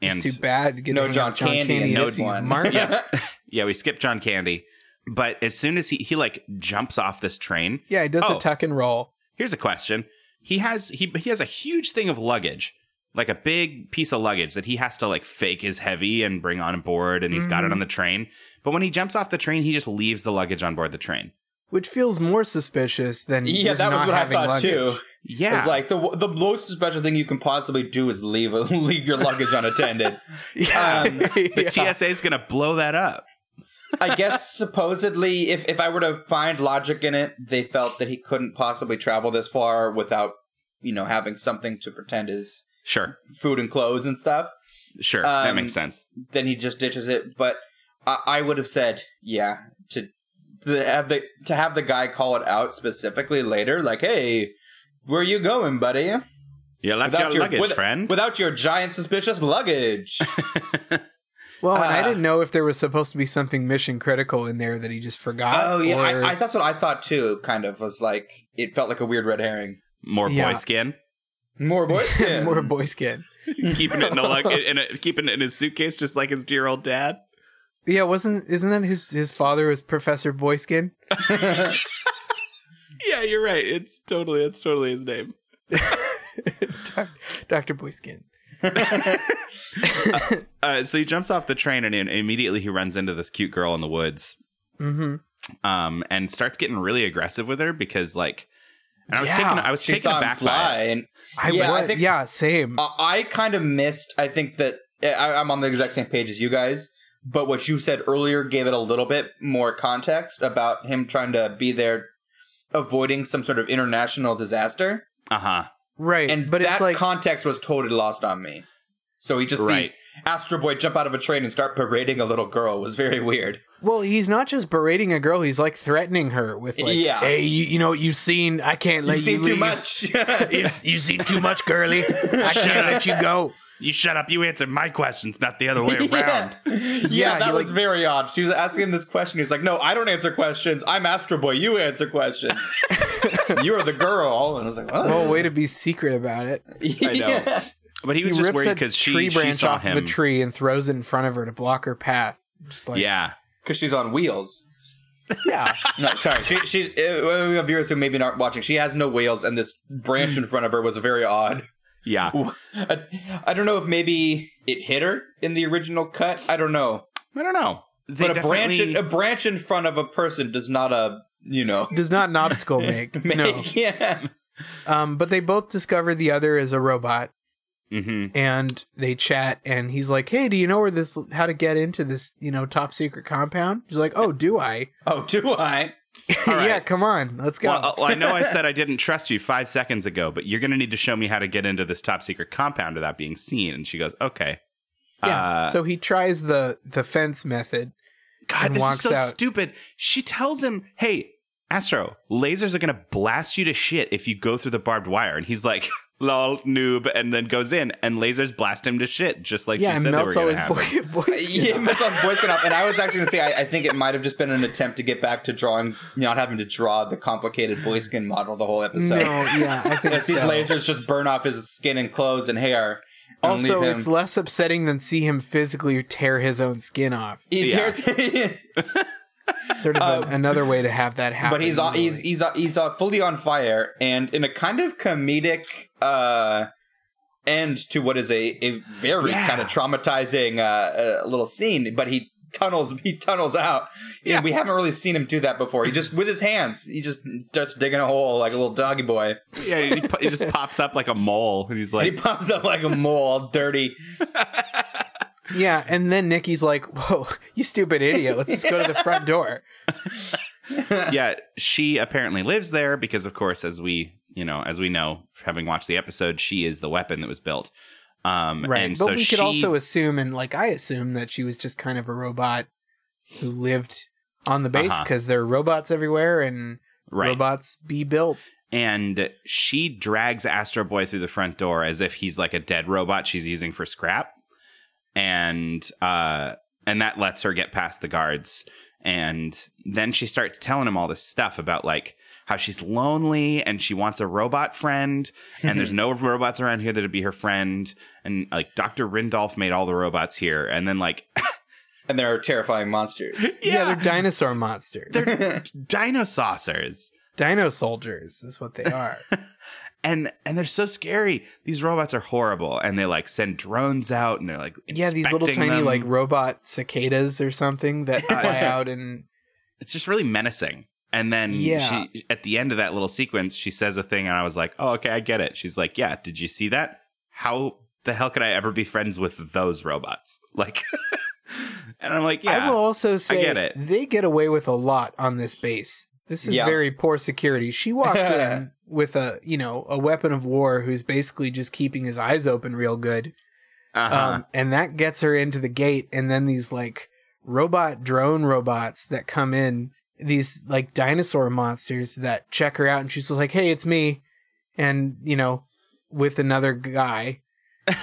and it's too bad. to get No John out with John Candy Candy and and no Steve one. Martin. yeah, yeah, we skipped John Candy. But as soon as he he like jumps off this train, Yeah, he does Oh. a tuck and roll. here's a question: He has he he has a huge thing of luggage, like a big piece of luggage that he has to like fake is heavy and bring on board, and he's got it Mm-hmm. on the train. But when he jumps off the train, he just leaves the luggage on board the train. Which feels more suspicious than Yeah, just that was what I thought luggage. too. Yeah, It's like the the most special thing you can possibly do is leave leave your luggage unattended. Yeah, Um, the Yeah. TSA is gonna blow that up. I guess supposedly, if if I were to find logic in it, they felt that he couldn't possibly travel this far without, you know, having something to pretend is Sure, food and clothes and stuff. sure, that Um, makes sense. Then he just ditches it. But I, I would have said, yeah, to to have the to have the guy call it out specifically later, like, hey, where are you going, buddy? You left your, luggage, with- friend. without your giant suspicious luggage. Well, and I Uh, didn't know if there was supposed to be something mission critical in there that he just forgot. oh yeah, or- I, I, that's what I thought too. Kind of was like it felt like a weird red herring. More Yeah. boy skin. More boy skin. more boy skin. keeping it in a lug, in a, keeping it in his suitcase, just like his dear old dad. Yeah, wasn't isn't that his his father was Professor Boyskin? Yeah, you're right. It's totally, it's totally his name. Doctor Boyskin. Uh, so he jumps off the train and immediately he runs into this cute girl in the woods, Mm-hmm. um, and starts getting really aggressive with her because, like, and I was Yeah, taken, I was she taken saw aback by it. and I Yeah, yeah, I think- yeah, same. I- I kind of missed. I think that I, I'm on the exact same page as you guys. But what you said earlier gave it a little bit more context about him trying to be there, avoiding some sort of international disaster. Uh huh. Right, And but that it's like context was totally lost on me. So he just Right. sees Astro Boy jump out of a train and start berating a little girl. It was very weird. Well, he's not just berating a girl; he's like threatening her with like, Yeah. "Hey, you, you know you've seen? I can't let You've you seen too leave. much. You've, you've seen too much, girly. I can't let you go." You shut up. You answer my questions, not the other way around. yeah, Yeah, that he, was like- very odd. She was asking him this question. He's like, "No, I don't answer questions. I'm Astro Boy. You answer questions. You're the girl." And I was like, "Oh, Oh, way to be secret about it. I know. But he He was just rips worried because she, tree she branch saw off him. of a tree and throws it in front of her to block her path. Just like, Yeah. because she's on wheels." yeah, No, sorry. She, she's uh, we have viewers who maybe aren't watching. She has no wheels, and this branch in front of her was very odd. Yeah. I, I don't know if maybe it hit her in the original cut. I don't know. I don't know. They but a branch, in, a branch in front of a person does not a you know does not an obstacle make. make. No. Yeah. Um, but they both discover the other is a robot, Mhm. and they chat. And he's like, "Hey, do you know where this? How to get into this? You know, top secret compound?" She's like, "Oh, do I? Oh, do I? right. yeah, come on, let's go." Well, uh, well, I know I said I didn't trust you five seconds ago, but you're going to need to show me how to get into this top secret compound without being seen. And she goes, "Okay." yeah. Uh, so he tries the the fence method. God, this is so out. stupid. She tells him, "Hey, Astro, lasers are going to blast you to shit if you go through the barbed wire." And he's like, lol noob, and then goes in and lasers blast him to shit, just like yeah, she and said they were melts gonna all his happen. boy, boy skin Yeah, off. that's on Boy Scout off. And I was actually going to say, I, I think it might have just been an attempt to get back to drawing, not having to draw the complicated boy skin model the whole No, episode. yeah, I think Yes, these lasers just burn off his skin and clothes and hair. and Also, it's less upsetting than see him physically tear his own skin off. He Yeah. tears- Sort of a- another way to have that happen. but he's on, he's he's he's uh, fully on fire, and in a kind of comedic uh, end to what is a a very Yeah. kind of traumatizing uh, uh, little scene. But he tunnels he tunnels out. Yeah, we haven't really seen him do that before. He just with his hands, he just starts digging a hole like a little doggy boy. Yeah, he, he just pops up like a mole, and he's And he pops up like a mole, all dirty. yeah, and then Nikki's like, "Whoa, you stupid idiot! Let's just go to the front door." yeah, she apparently lives there because, of course, as we you know, as we know, having watched the episode, she is the weapon that was built. Um, Right, and but so we she, could also assume, and like I assume, that she was just kind of a robot who lived on the base Uh-huh. because there are robots everywhere, and right, robots be built. and she drags Astro Boy through the front door as if he's like a dead robot she's using for scrap, and uh, and that lets her get past the guards. And then she starts telling him all this stuff about like how she's lonely and she wants a robot friend, and there's no robots around here that'd be her friend. And like Dr. Rindolph made all the robots here, and then like And they're terrifying monsters. Yeah, they're dinosaur monsters. they're dinosaurs. Dino soldiers is what they are. And and they're so scary. These robots are horrible, and they like send drones out, and they're like yeah, these little tiny them. like robot cicadas or something that fly out and it's just really menacing. And then Yeah. she at the end of that little sequence, she says a thing, and I was like, oh okay, I get it. She's like, yeah, did you see that? How the hell could I ever be friends with those robots? Like, and I'm like, yeah, I will also say get it. they get away with a lot on this base. This is Yeah. very poor security. She walks in with a, you know, a weapon of war who's basically just keeping his eyes open real good. uh-huh. Um, and that gets her into the gate and then these like robot drone robots that come in, these like dinosaur monsters that check her out and she's just like, "Hey, it's me." And, you know, with another guy. and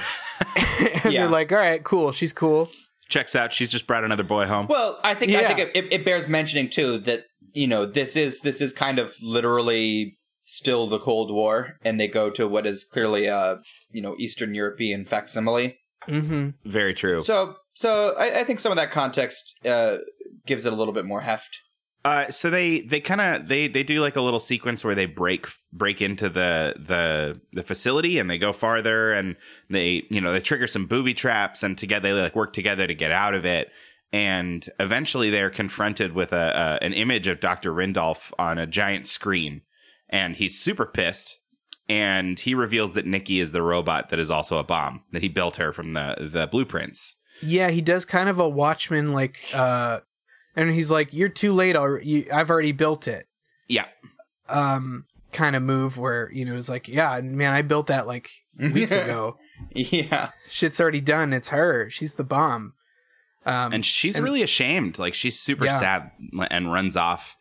Yeah. they're like, "All right, cool. She's cool." checks out. She's just brought another boy home. Well, I think I think it, it, it bears mentioning too that you know this is this is kind of literally still the Cold War, and they go to what is clearly a you know Eastern European facsimile. Mhm. Very true. So so I, I think some of that context uh, gives it a little bit more heft. Uh, so they they kind of they they do like a little sequence where they break break into the the the facility and they go farther and they you know they trigger some booby traps and together they like work together to get out of it and eventually they're confronted with a, a an image of Dr. Rindolph on a giant screen and he's super pissed and he reveals that Nikki is the robot that is also a bomb that he built her from the the blueprints. Yeah, he does kind of a Watchmen like, uh, and he's like, "You're too late. Already. I've already built it." Yeah. Um, kind of move where you know it's like, "Yeah, man, I built that like weeks ago. Yeah, Shit's already done. It's her. She's the bomb." Um, and she's and- really ashamed like she's super Yeah. sad and runs off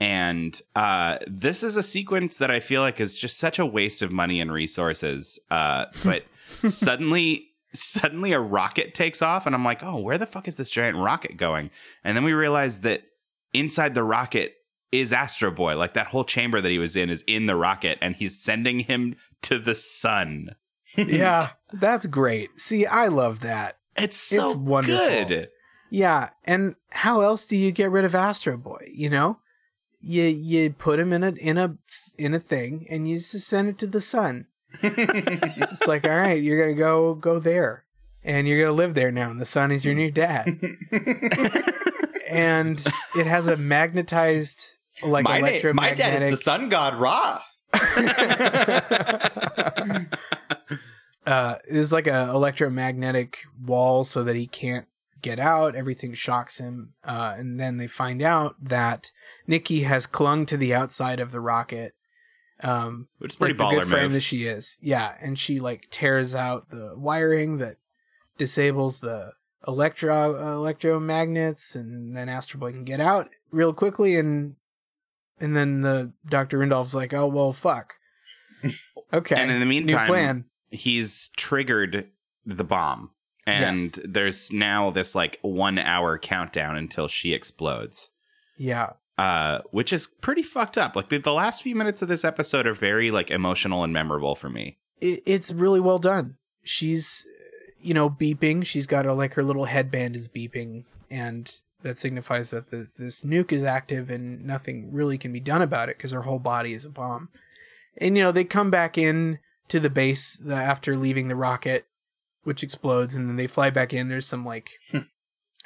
and uh this is a sequence that i feel like is just such a waste of money and resources uh but suddenly suddenly a rocket takes off and i'm like oh where the fuck is this giant rocket going and then we realize that inside the rocket is astro boy like that whole chamber that he was in is in the rocket and he's sending him to the sun yeah, that's great. See, I love that. It's so It's wonderful. good Yeah, and how else do you get rid of Astro Boy? You know, you you put him in a in a in a thing, and you just send it to the sun. it's like, all right, you're gonna go go there, and you're gonna live there now, and the sun is your new dad. and it has a magnetized like my electromagnetic. my dad is the sun god Ra. uh, is like a electromagnetic wall so that he can't get out. Everything shocks him, uh, and then they find out that Nikki has clung to the outside of the rocket. Um, which is pretty like baller good move that she is. Yeah, and she like tears out the wiring that disables the electro electromagnets, and then Astro Boy can get out real quickly, and and then the Doctor Rindolph's like, oh well, fuck. Okay. And in the New meantime, plan. He's triggered the bomb. And Yes. there's now this like one hour countdown until she explodes. Yeah. Uh, which is pretty fucked up. Like the, the last few minutes of this episode are very like emotional and memorable for me. It, it's really well done. She's, you know, beeping. She's got a, like her little headband is beeping, and that signifies that the, this nuke is active and nothing really can be done about it because her whole body is a bomb. And you know, they come back in to the base after leaving the rocket, which explodes, and then they fly back in. There's some like hmm.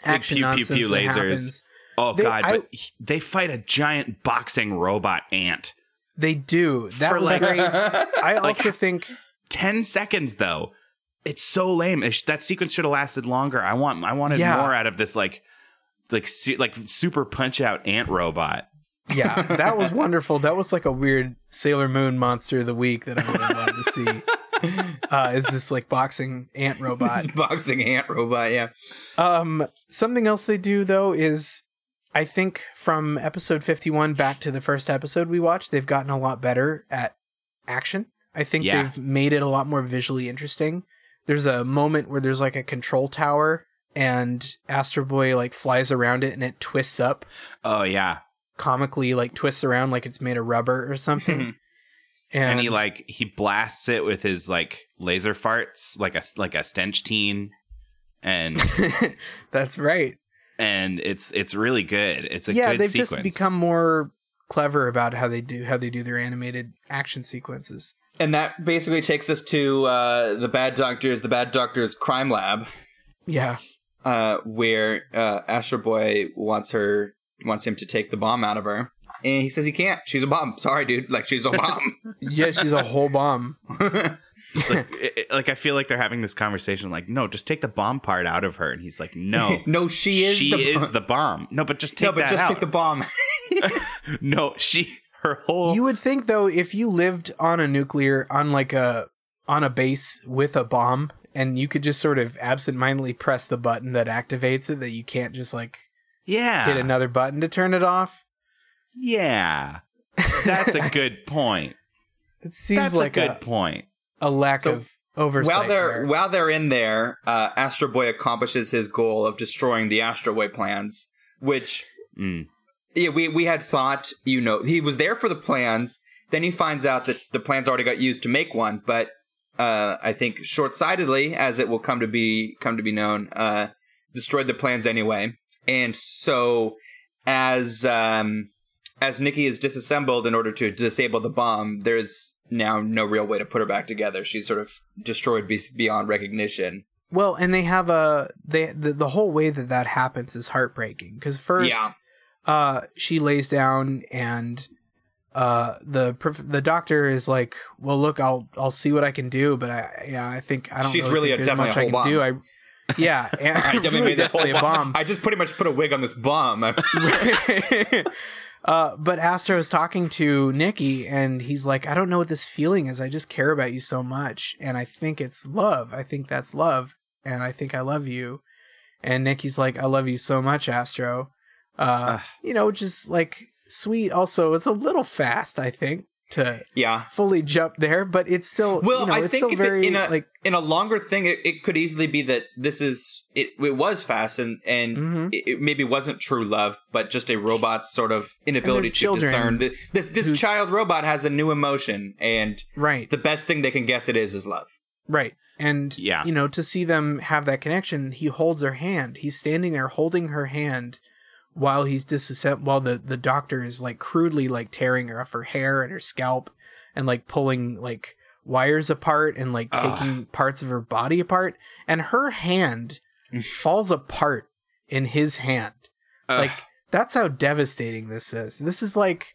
action pew, pew, nonsense pew that lasers. happens. Oh They- god, I- but they fight a giant boxing robot ant. They do. That For, was like- great. I also think 10 seconds though. It's so lame. It sh- that sequence should have lasted longer. I want I wanted Yeah. more out of this like like su- like super punch out ant robot. Yeah, that was wonderful. That was like a weird Sailor Moon monster of the week that I would have loved to see. Uh, is this like boxing ant robot? This boxing ant robot, yeah. Um, something else they do though is, I think from episode fifty-one back to the first episode we watched, they've gotten a lot better at action. I think Yeah. they've made it a lot more visually interesting. There's a moment where there's like a control tower and Astro Boy like flies around it and it twists up Oh yeah. Comically like twists around like it's made of rubber or something. and, And, he like he blasts it with his like laser farts like a like a stench teen and that's right. and it's it's really good. It's a yeah, good they've sequence. just become more clever about how they do how they do their animated action sequences. And that basically takes us to uh, the Bad Doctor's the Bad Doctor's crime lab, Yeah. uh, where uh, Astro Boy wants her wants him to take the bomb out of her, and he says he can't. She's a bomb. Sorry, dude. Like she's a bomb. Yeah, she's a whole bomb. Like, it- it- like I feel like they're having this conversation like no, just take the bomb part out of her and he's like no. no, she is. she the is bomb. the bomb. No, but just take no, but just out. take the bomb. no, she her whole You would think though, if you lived on a nuclear, on like a on a base with a bomb, and you could just sort of absentmindedly press the button that activates it, that you can't just like yeah hit another button to turn it off. yeah. That's a good point. It seems That's like a good a, point. a lack So, of oversight. while they're there. while they're in there, uh, Astro Boy accomplishes his goal of destroying the Astro Boy plans, which Mm. yeah, we we had thought, you know, he was there for the plans. Then he finds out that the plans already got used to make one, but uh, I think short-sightedly, as it will come to be come to be known, uh, destroyed the plans anyway. And so, as um, as Nikki is disassembled in order to disable the bomb, there's now no real way to put her back together. She's sort of destroyed be- beyond recognition. Well, and they have a they the, the whole way that that happens is heartbreaking because first, Yeah. uh, she lays down and uh the the doctor is like, well, look, I'll I'll see what I can do, but I yeah, I think I don't. She's really, really a- there's definitely much a I can do. I yeah, and I definitely really made this whole bomb. I just pretty much put a wig on this bomb. uh, but Astro is talking to Nikki, and he's like, I don't know what this feeling is. I just care about you so much, and I think it's love. I think that's love, and I think I love you. And Nikki's like, I love you so much, Astro. Uh, you know, just like sweet. Also, it's a little fast, I think, to yeah. fully jump there, but it's still Well, you know, I it's think still if very it, in a like in a longer thing, it, it could easily be that this is it. It was fast and and Mhm. it, it maybe wasn't true love, but just a robot's sort of inability to discern. This this who- child robot has a new emotion, and right. the best thing they can guess it is is love. Right. And Yeah. you know, to see them have that connection, he holds her hand. He's standing there holding her hand while he's disassemb while the, the doctor is like crudely like tearing her off her hair and her scalp and like pulling like wires apart and like taking parts of her body apart. And her hand falls apart in his hand. Ugh. Like that's how devastating this is. This is like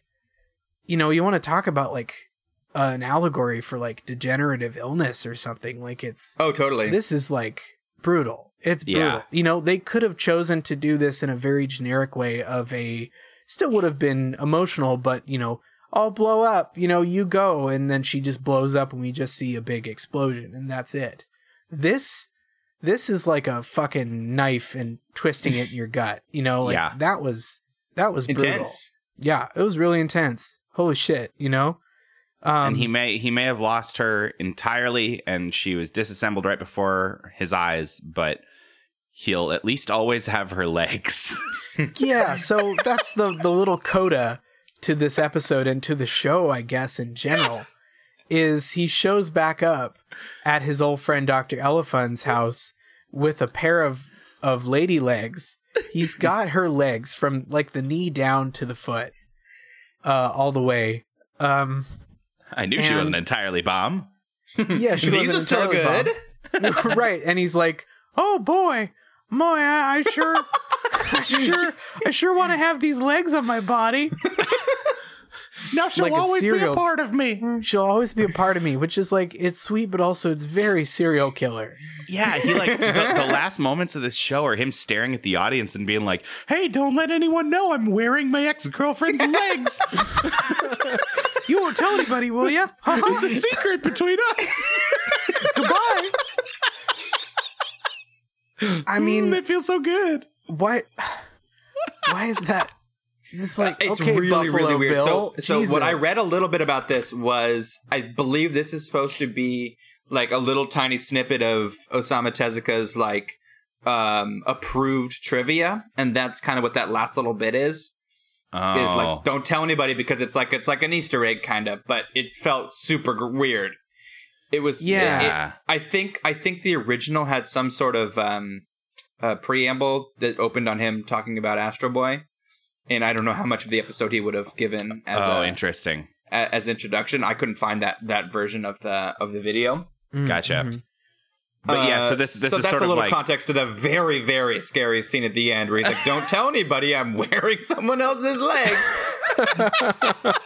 you know, you want to talk about like uh, an allegory for like degenerative illness or something. Like it's Oh, totally. this is like brutal. It's brutal. Yeah. You know, they could have chosen to do this in a very generic way of a still would have been emotional, but you know, I'll blow up, you know, you go, and then she just blows up and we just see a big explosion and that's it. This this is like a fucking knife and twisting it in your gut. You know, like Yeah. that was that was brutal. intense. Yeah, it was really intense. Holy shit, you know? Um, and he may he may have lost her entirely, and she was disassembled right before his eyes. But he'll at least always have her legs. yeah, so that's the the little coda to this episode and to the show, I guess in general, is he shows back up at his old friend Dr. Elefun's house with a pair of of lady legs. He's got her legs from like the knee down to the foot, uh, all the way. Um, I knew she wasn't entirely bomb. yeah, she These wasn't are still entirely good. bomb. right, and he's like, "Oh boy, boy, I, I sure, I sure, I sure want to have these legs on my body." Now she'll Like a always be a part of me. She'll always be a part of me, which is like it's sweet, but also it's very serial killer. Yeah, he like the, the last moments of this show are him staring at the audience and being like, "Hey, don't let anyone know I'm wearing my ex girlfriend's legs. You won't tell anybody, will you? it's a secret between us." Goodbye. I mean, they feel so good. why? Why is that? It's like It's okay, really, Buffalo really weird. Bill. So, so what I read a little bit about this was, I believe this is supposed to be like a little tiny snippet of Osamu Tezuka's like um approved trivia, and that's kind of what that last little bit is. Oh, Is like don't tell anybody because it's like it's like an Easter egg kind of, but it felt super weird. It was Yeah. it- I think I think the original had some sort of um uh, preamble that opened on him talking about Astro Boy, and I don't know how much of the episode he would have given as oh, a, interesting. a- as introduction. I couldn't find that that version of the of the video. Mm, Gotcha. mhm. But yeah, so Uh, this this so is that's sort a of little like context to the very very scary scene at the end where he's like, "Don't tell anybody I'm wearing someone else's legs."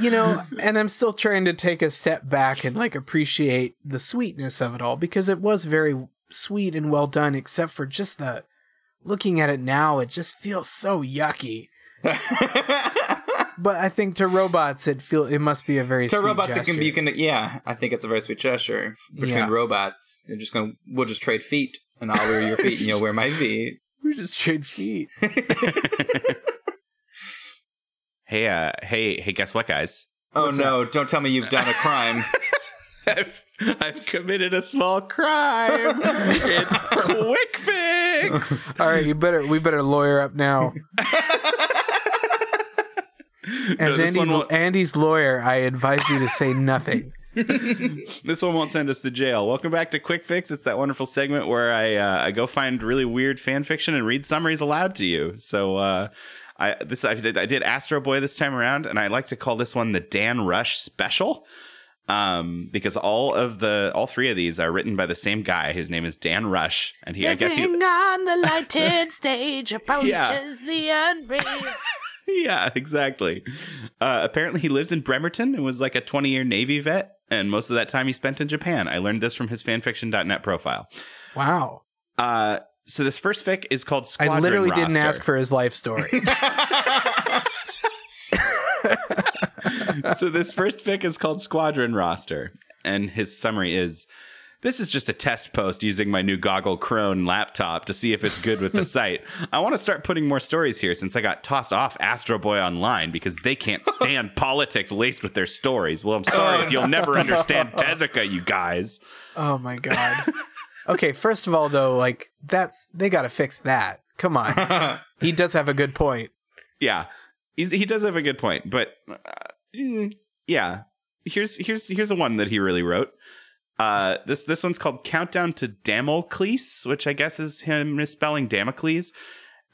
you know, and I'm still trying to take a step back and like appreciate the sweetness of it all because it was very sweet and well done, except for just the looking at it now, it just feels so yucky. But I think to robots, it feel it must be a very to sweet robots, it can be. You can yeah. I think it's a very sweet gesture between Yeah. robots. You're just gonna we'll just trade feet, and I'll wear your feet, and you'll wear my feet. We just trade feet. hey, uh, hey, hey, guess what, guys? Oh no! Don't tell me you've done a crime. I've, I've committed a small crime. it's quick fix. All right, you better we better lawyer up now. As this Andy, Andy's lawyer, I advise you to say nothing. This one won't send us to jail. Welcome back to Quick Fix. It's that wonderful segment where I uh, I go find really weird fan fiction and read summaries aloud to you. So uh, I this I did I did Astro Boy this time around, and I like to call this one the Dan Rush special. Um, because all of the all three of these are written by the same guy. His name is Dan Rush, and he I guess he on the lighted stage approaches Yeah. the unreal. yeah, exactly. Uh, apparently, he lives in Bremerton and was like a 20 year Navy vet, and most of that time he spent in Japan. I learned this from his fanfiction.net profile. Wow. Uh, so this first fic is called Squadron Roster. I literally didn't ask for his life story. so this first fic is called Squadron Roster, and his summary is. This is just a test post using my new Goggle Crone laptop to see if it's good with the site. I want to start putting more stories here since I got tossed off Astro Boy Online because they can't stand politics laced with their stories. Well, I'm sorry oh, if you'll never understand Tezuka, you guys. oh my god. Okay, first of all though, like that's they got to fix that. Come on. he does have a good point. Yeah, He's, he does have a good point, but uh, yeah, here's here's here's a one that he really wrote. Uh, this this one's called Countdown to Damocles, which I guess is him misspelling Damocles,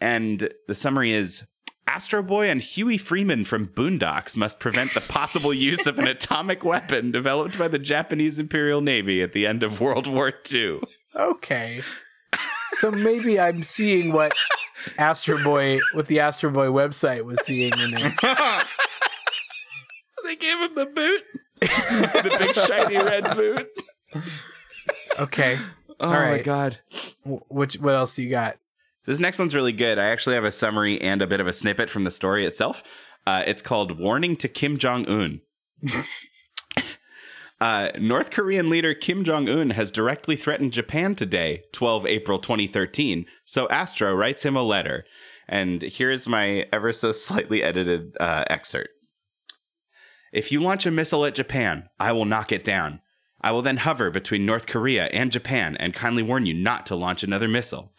and the summary is. Astro Boy and Huey Freeman from Boondocks must prevent the possible use of an atomic weapon developed by the Japanese Imperial Navy at the end of World War II. Okay. So maybe I'm seeing what Astro Boy what the Astro Boy website was seeing in there. They gave him the boot, the big shiny red boot. Okay. Oh All my right. god! Wh- Which what else you got? This next one's really good. I actually have a summary and a bit of a snippet from the story itself. Uh, it's called Warning to Kim Jong Un. Uh, North Korean leader Kim Jong Un has directly threatened Japan today, 12 April 2013. So Astro writes him a letter. And here's my ever so slightly edited uh, excerpt. If you launch a missile at Japan, I will knock it down. I will then hover between North Korea and Japan and kindly warn you not to launch another missile.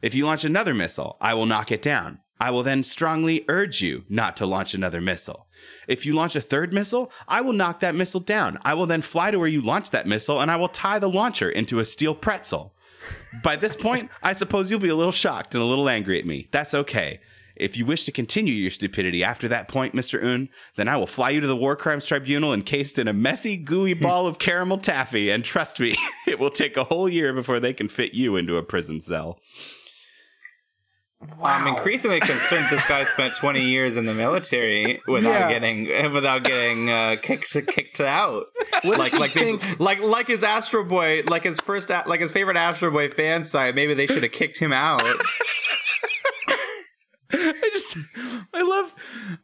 If you launch another missile, I will knock it down. I will then strongly urge you not to launch another missile. If you launch a third missile, I will knock that missile down. I will then fly to where you launched that missile and I will tie the launcher into a steel pretzel. By this point, I suppose you'll be a little shocked and a little angry at me. That's okay. If you wish to continue your stupidity after that point, Mr. Un, then I will fly you to the War Crimes Tribunal encased in a messy, gooey ball of caramel taffy, and trust me, it will take a whole year before they can fit you into a prison cell. I'm increasingly concerned this guy spent 20 years in the military without Yeah. getting without getting uh, kicked kicked out. What like like they, like like his Astro Boy, like his first like his favorite Astro Boy fan site. Maybe they should have kicked him out. I just, I love,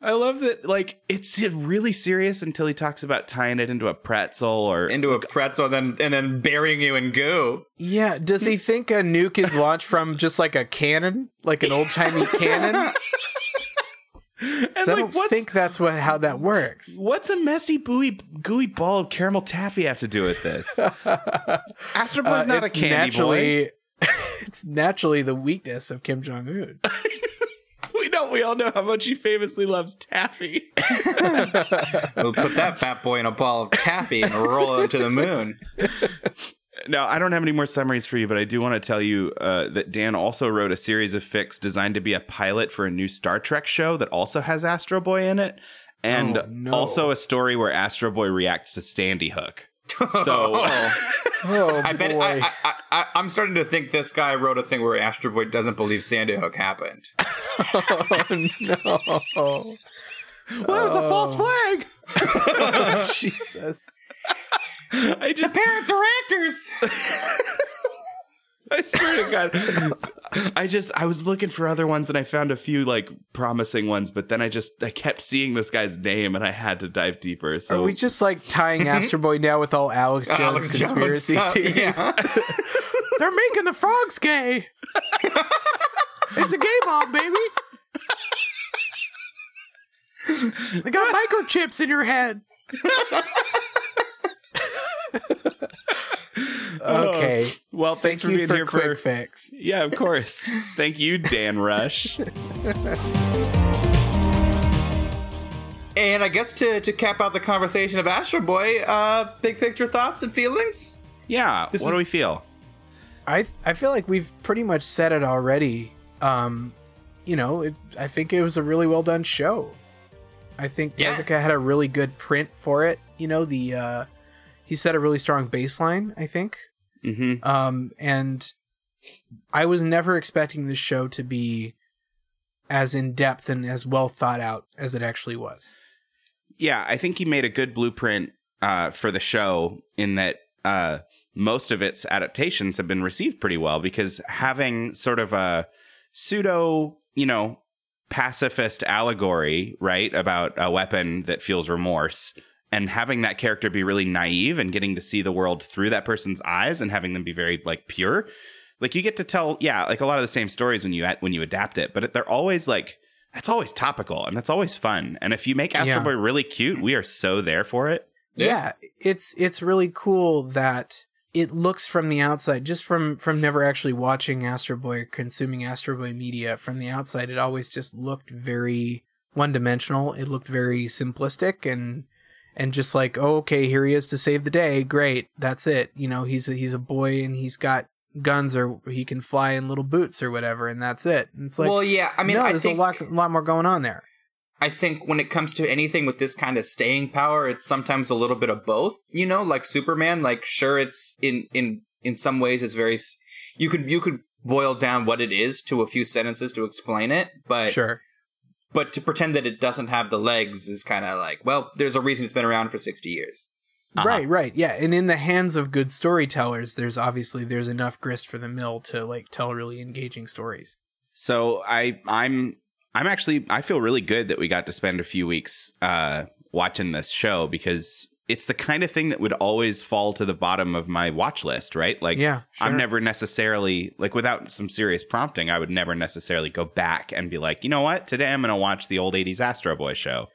I love that. Like, it's really serious until he talks about tying it into a pretzel or into a pretzel, then and then burying you in goo. Yeah, does he think a nuke is launched from just like a cannon, like an old timey cannon? and 'Cause I like, don't think that's what how that works. what's a messy, gooey, gooey ball of caramel taffy have to do with this? Astro Boy's Uh, not a it's candy boy. naturally, it's naturally the weakness of Kim Jong Un. We know, we all know how much he famously loves taffy. We'll put that fat boy in a ball of taffy and roll him to the moon. Now, I don't have any more summaries for you, but I do want to tell you uh, that Dan also wrote a series of fics designed to be a pilot for a new Star Trek show that also has Astro Boy in it, and Oh, no. also a story where Astro Boy reacts to Sandy Hook. So, Oh I bet! I, I, I, I, I'm starting to think this guy wrote a thing where Astro Boy doesn't believe Sandy Hook happened. Oh, no, well, it was a false oh. flag. Jesus! I just, Parents are actors. I swear to God, I just, I was looking for other ones and I found a few like promising ones, but then I just, I kept seeing this guy's name and I had to dive deeper. So Are we just like tying mm-hmm. Astro Boy now with all Alex Jones Alex Jones conspiracy stuff, theories? yeah. They're making the frogs gay. It's a gay bomb, baby. They got microchips in your head. okay. well, Thank thanks for you being for here quick for fix. Yeah, of course. Thank you, Dan Rush. And I guess to, to cap out the conversation of Astro Boy, uh, big picture thoughts and feelings. Yeah, This what do we feel? I I feel like we've pretty much said it already. Um, you know, it, I think it was a really well done show. I think Yeah. Tezuka had a really good print for it. You know, the uh, he set a really strong baseline. I think, hmm um, and I was never expecting this show to be as in depth and as well thought out as it actually was. Yeah, I think he made a good blueprint uh, for the show in that uh, most of its adaptations have been received pretty well because having sort of a pseudo, you know, pacifist allegory, right, about a weapon that feels remorse. And having that character be really naive and getting to see the world through that person's eyes and having them be very like pure, like you get to tell, yeah, like a lot of the same stories when you ad- when you adapt it, but they're always like that's always topical and that's always fun. And if you make Astro Yeah. Boy really cute, we are so there for it. yeah it's it's really cool that it looks from the outside just from from never actually watching astro boy or consuming astro boy media from the outside it always just looked very one-dimensional. It looked very simplistic and and just like oh, okay here he is to save the day. Great. That's it. You know he's a, he's a boy and he's got guns or he can fly in little boots or whatever and that's it. And it's like well, yeah, I mean, no I there's think a lot lot more going on there I think when it comes to anything with this kind of staying power, it's sometimes a little bit of both. You know, like Superman. Like, sure, it's in in in some ways it's very. You could you could boil down what it is to a few sentences to explain it, but sure but to pretend that it doesn't have the legs is kind of like, well, there's a reason it's been around for sixty years. Uh-huh. Right, right. Yeah, and in the hands of good storytellers, there's obviously there's enough grist for the mill to like tell really engaging stories. So I I'm I'm actually I feel really good that we got to spend a few weeks uh watching this show because it's the kind of thing that would always fall to the bottom of my watch list, right? Like Yeah, sure. I'm never necessarily like without some serious prompting, I would never necessarily go back and be like, "You know what? Today I'm going to watch the old 80s Astro Boy show."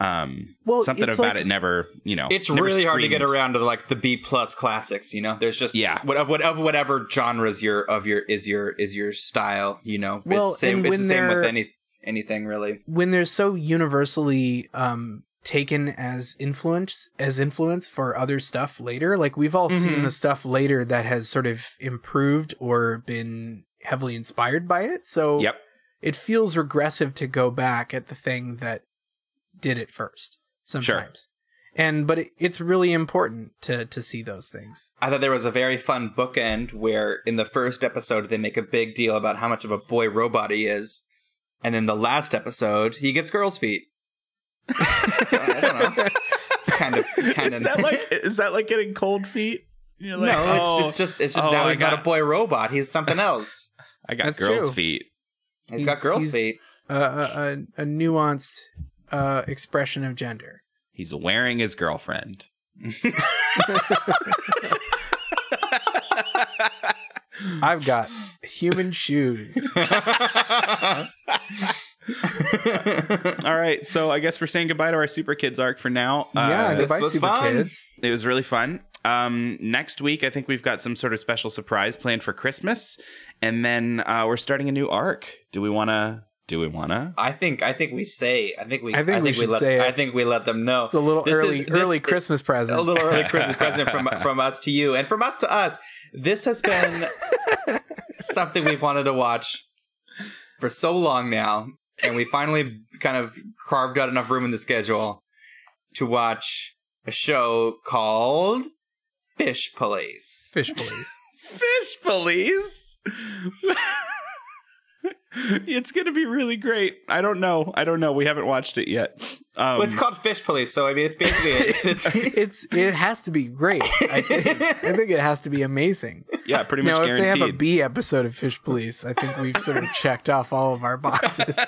Um, Well, something about like- it never, you know, It's never really hard to get around to like the B plus classics. You know, there's just Yeah. what of what of whatever genres your of your is your is your style. You know, Well, it's, same, and it's the same with they're- any anything really. when they're so universally um taken as influence as influence for other stuff later like we've all Mm-hmm. seen the stuff later that has sort of improved or been heavily inspired by it so Yep. it feels regressive to go back at the thing that did it first sometimes and but it, it's really important to to see those things I thought there was a very fun bookend where in the first episode they make a big deal about how much of a boy robot he is, and then the last episode he gets girls' feet. so I don't know. It's kind of kind Is of that like is that like getting cold feet? You're like, no. oh, It's, it's just it's just oh, now I he's got, not a boy robot. He's something else. I got That's girls' true. feet. He's He's- got girls' he's- feet. uh, a, a, a nuanced uh expression of gender He's wearing his girlfriend. i've got human shoes All right, so I guess we're saying goodbye to our Super Kids arc for now. yeah Uh, goodbye super fun. kids It was really fun. Um, next week, I think we've got some sort of special surprise planned for Christmas, and then uh, we're starting a new arc. Do we want to? Do we want to? I think I think we say I think we I think we should let, say. I think we let them know It's a little This early, is- this- early Christmas present. a little early Christmas present from from us to you and from us to us. This has been something we've wanted to watch for so long now, and we finally kind of carved out enough room in the schedule to watch a show called Fish Police. Fish police. Fish police. It's gonna be really great. I don't know. I don't know. We haven't watched it yet. Um, Well, it's called Fish Police, so I mean, it's basically it's, it's It's it has to be great. I think, I think it has to be amazing. yeah, pretty You much know, if they have a B episode of Fish Police, I think we've sort of checked off all of our boxes.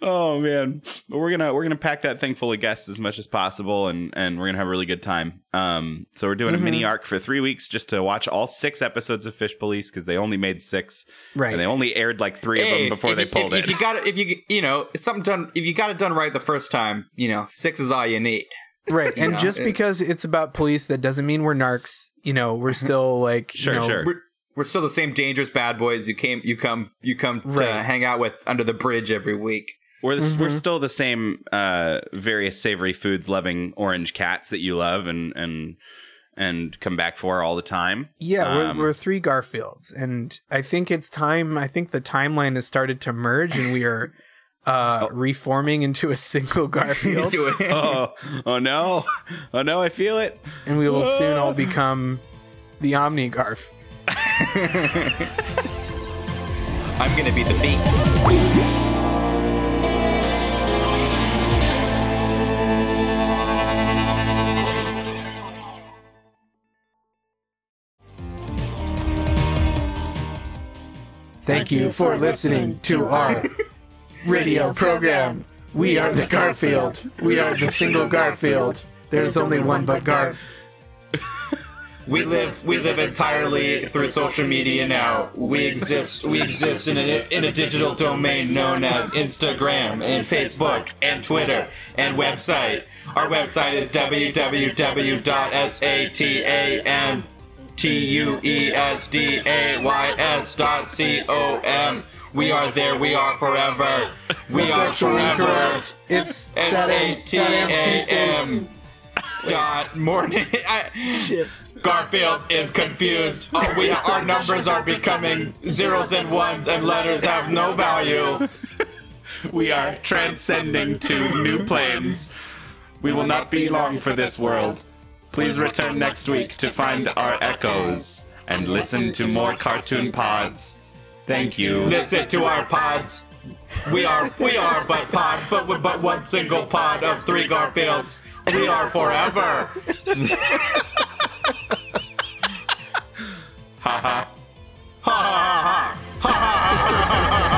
Oh man, but we're gonna we're gonna pack that thing full of guests as much as possible, and and we're gonna have a really good time. Um, so we're doing a Mm-hmm. mini arc for three weeks just to watch all six episodes of Fish Police because they only made six, Right. And they only aired like three of them before they you- pulled if, it. If you got it, if you you know something done, if you got it done right the first time, you know six is all you need. right. And know, just it- because it's about police, that doesn't mean we're narcs. You know, we're still like Sure, you know, sure. We're, we're still the same dangerous bad boys you came you come you come to hang out with under the bridge every week. We're the, Mm-hmm. we're still the same uh, various savory foods loving orange cats that you love and and and come back for all the time. Yeah, Um, we're, we're three Garfields, and I think it's time. I think the timeline has started to merge, and we are uh, reforming into a single Garfield, oh oh no oh no I feel it. and we will soon all become the Omni Garf. I'm gonna be the beat. Thank you for listening to our radio program. We are the Garfield. We are the single Garfield. There's only one but Garf. We live we live entirely through social media now. We exist we exist in a in a digital domain known as Instagram and Facebook and Twitter and website. Our website is www.satuesdays.com. We are there, we are forever. We are forever. It's S A T A M dot morning. I- Garfield is confused. Oh, we, our numbers are becoming zeros and ones, and letters have no value. We are transcending to new planes. We will not be long for this world. Please return next week to find our echoes and listen to more cartoon pods. Thank you. Listen to our pods. We are, we are but pod, but but one single pod of three Garfields. We are forever. はははははは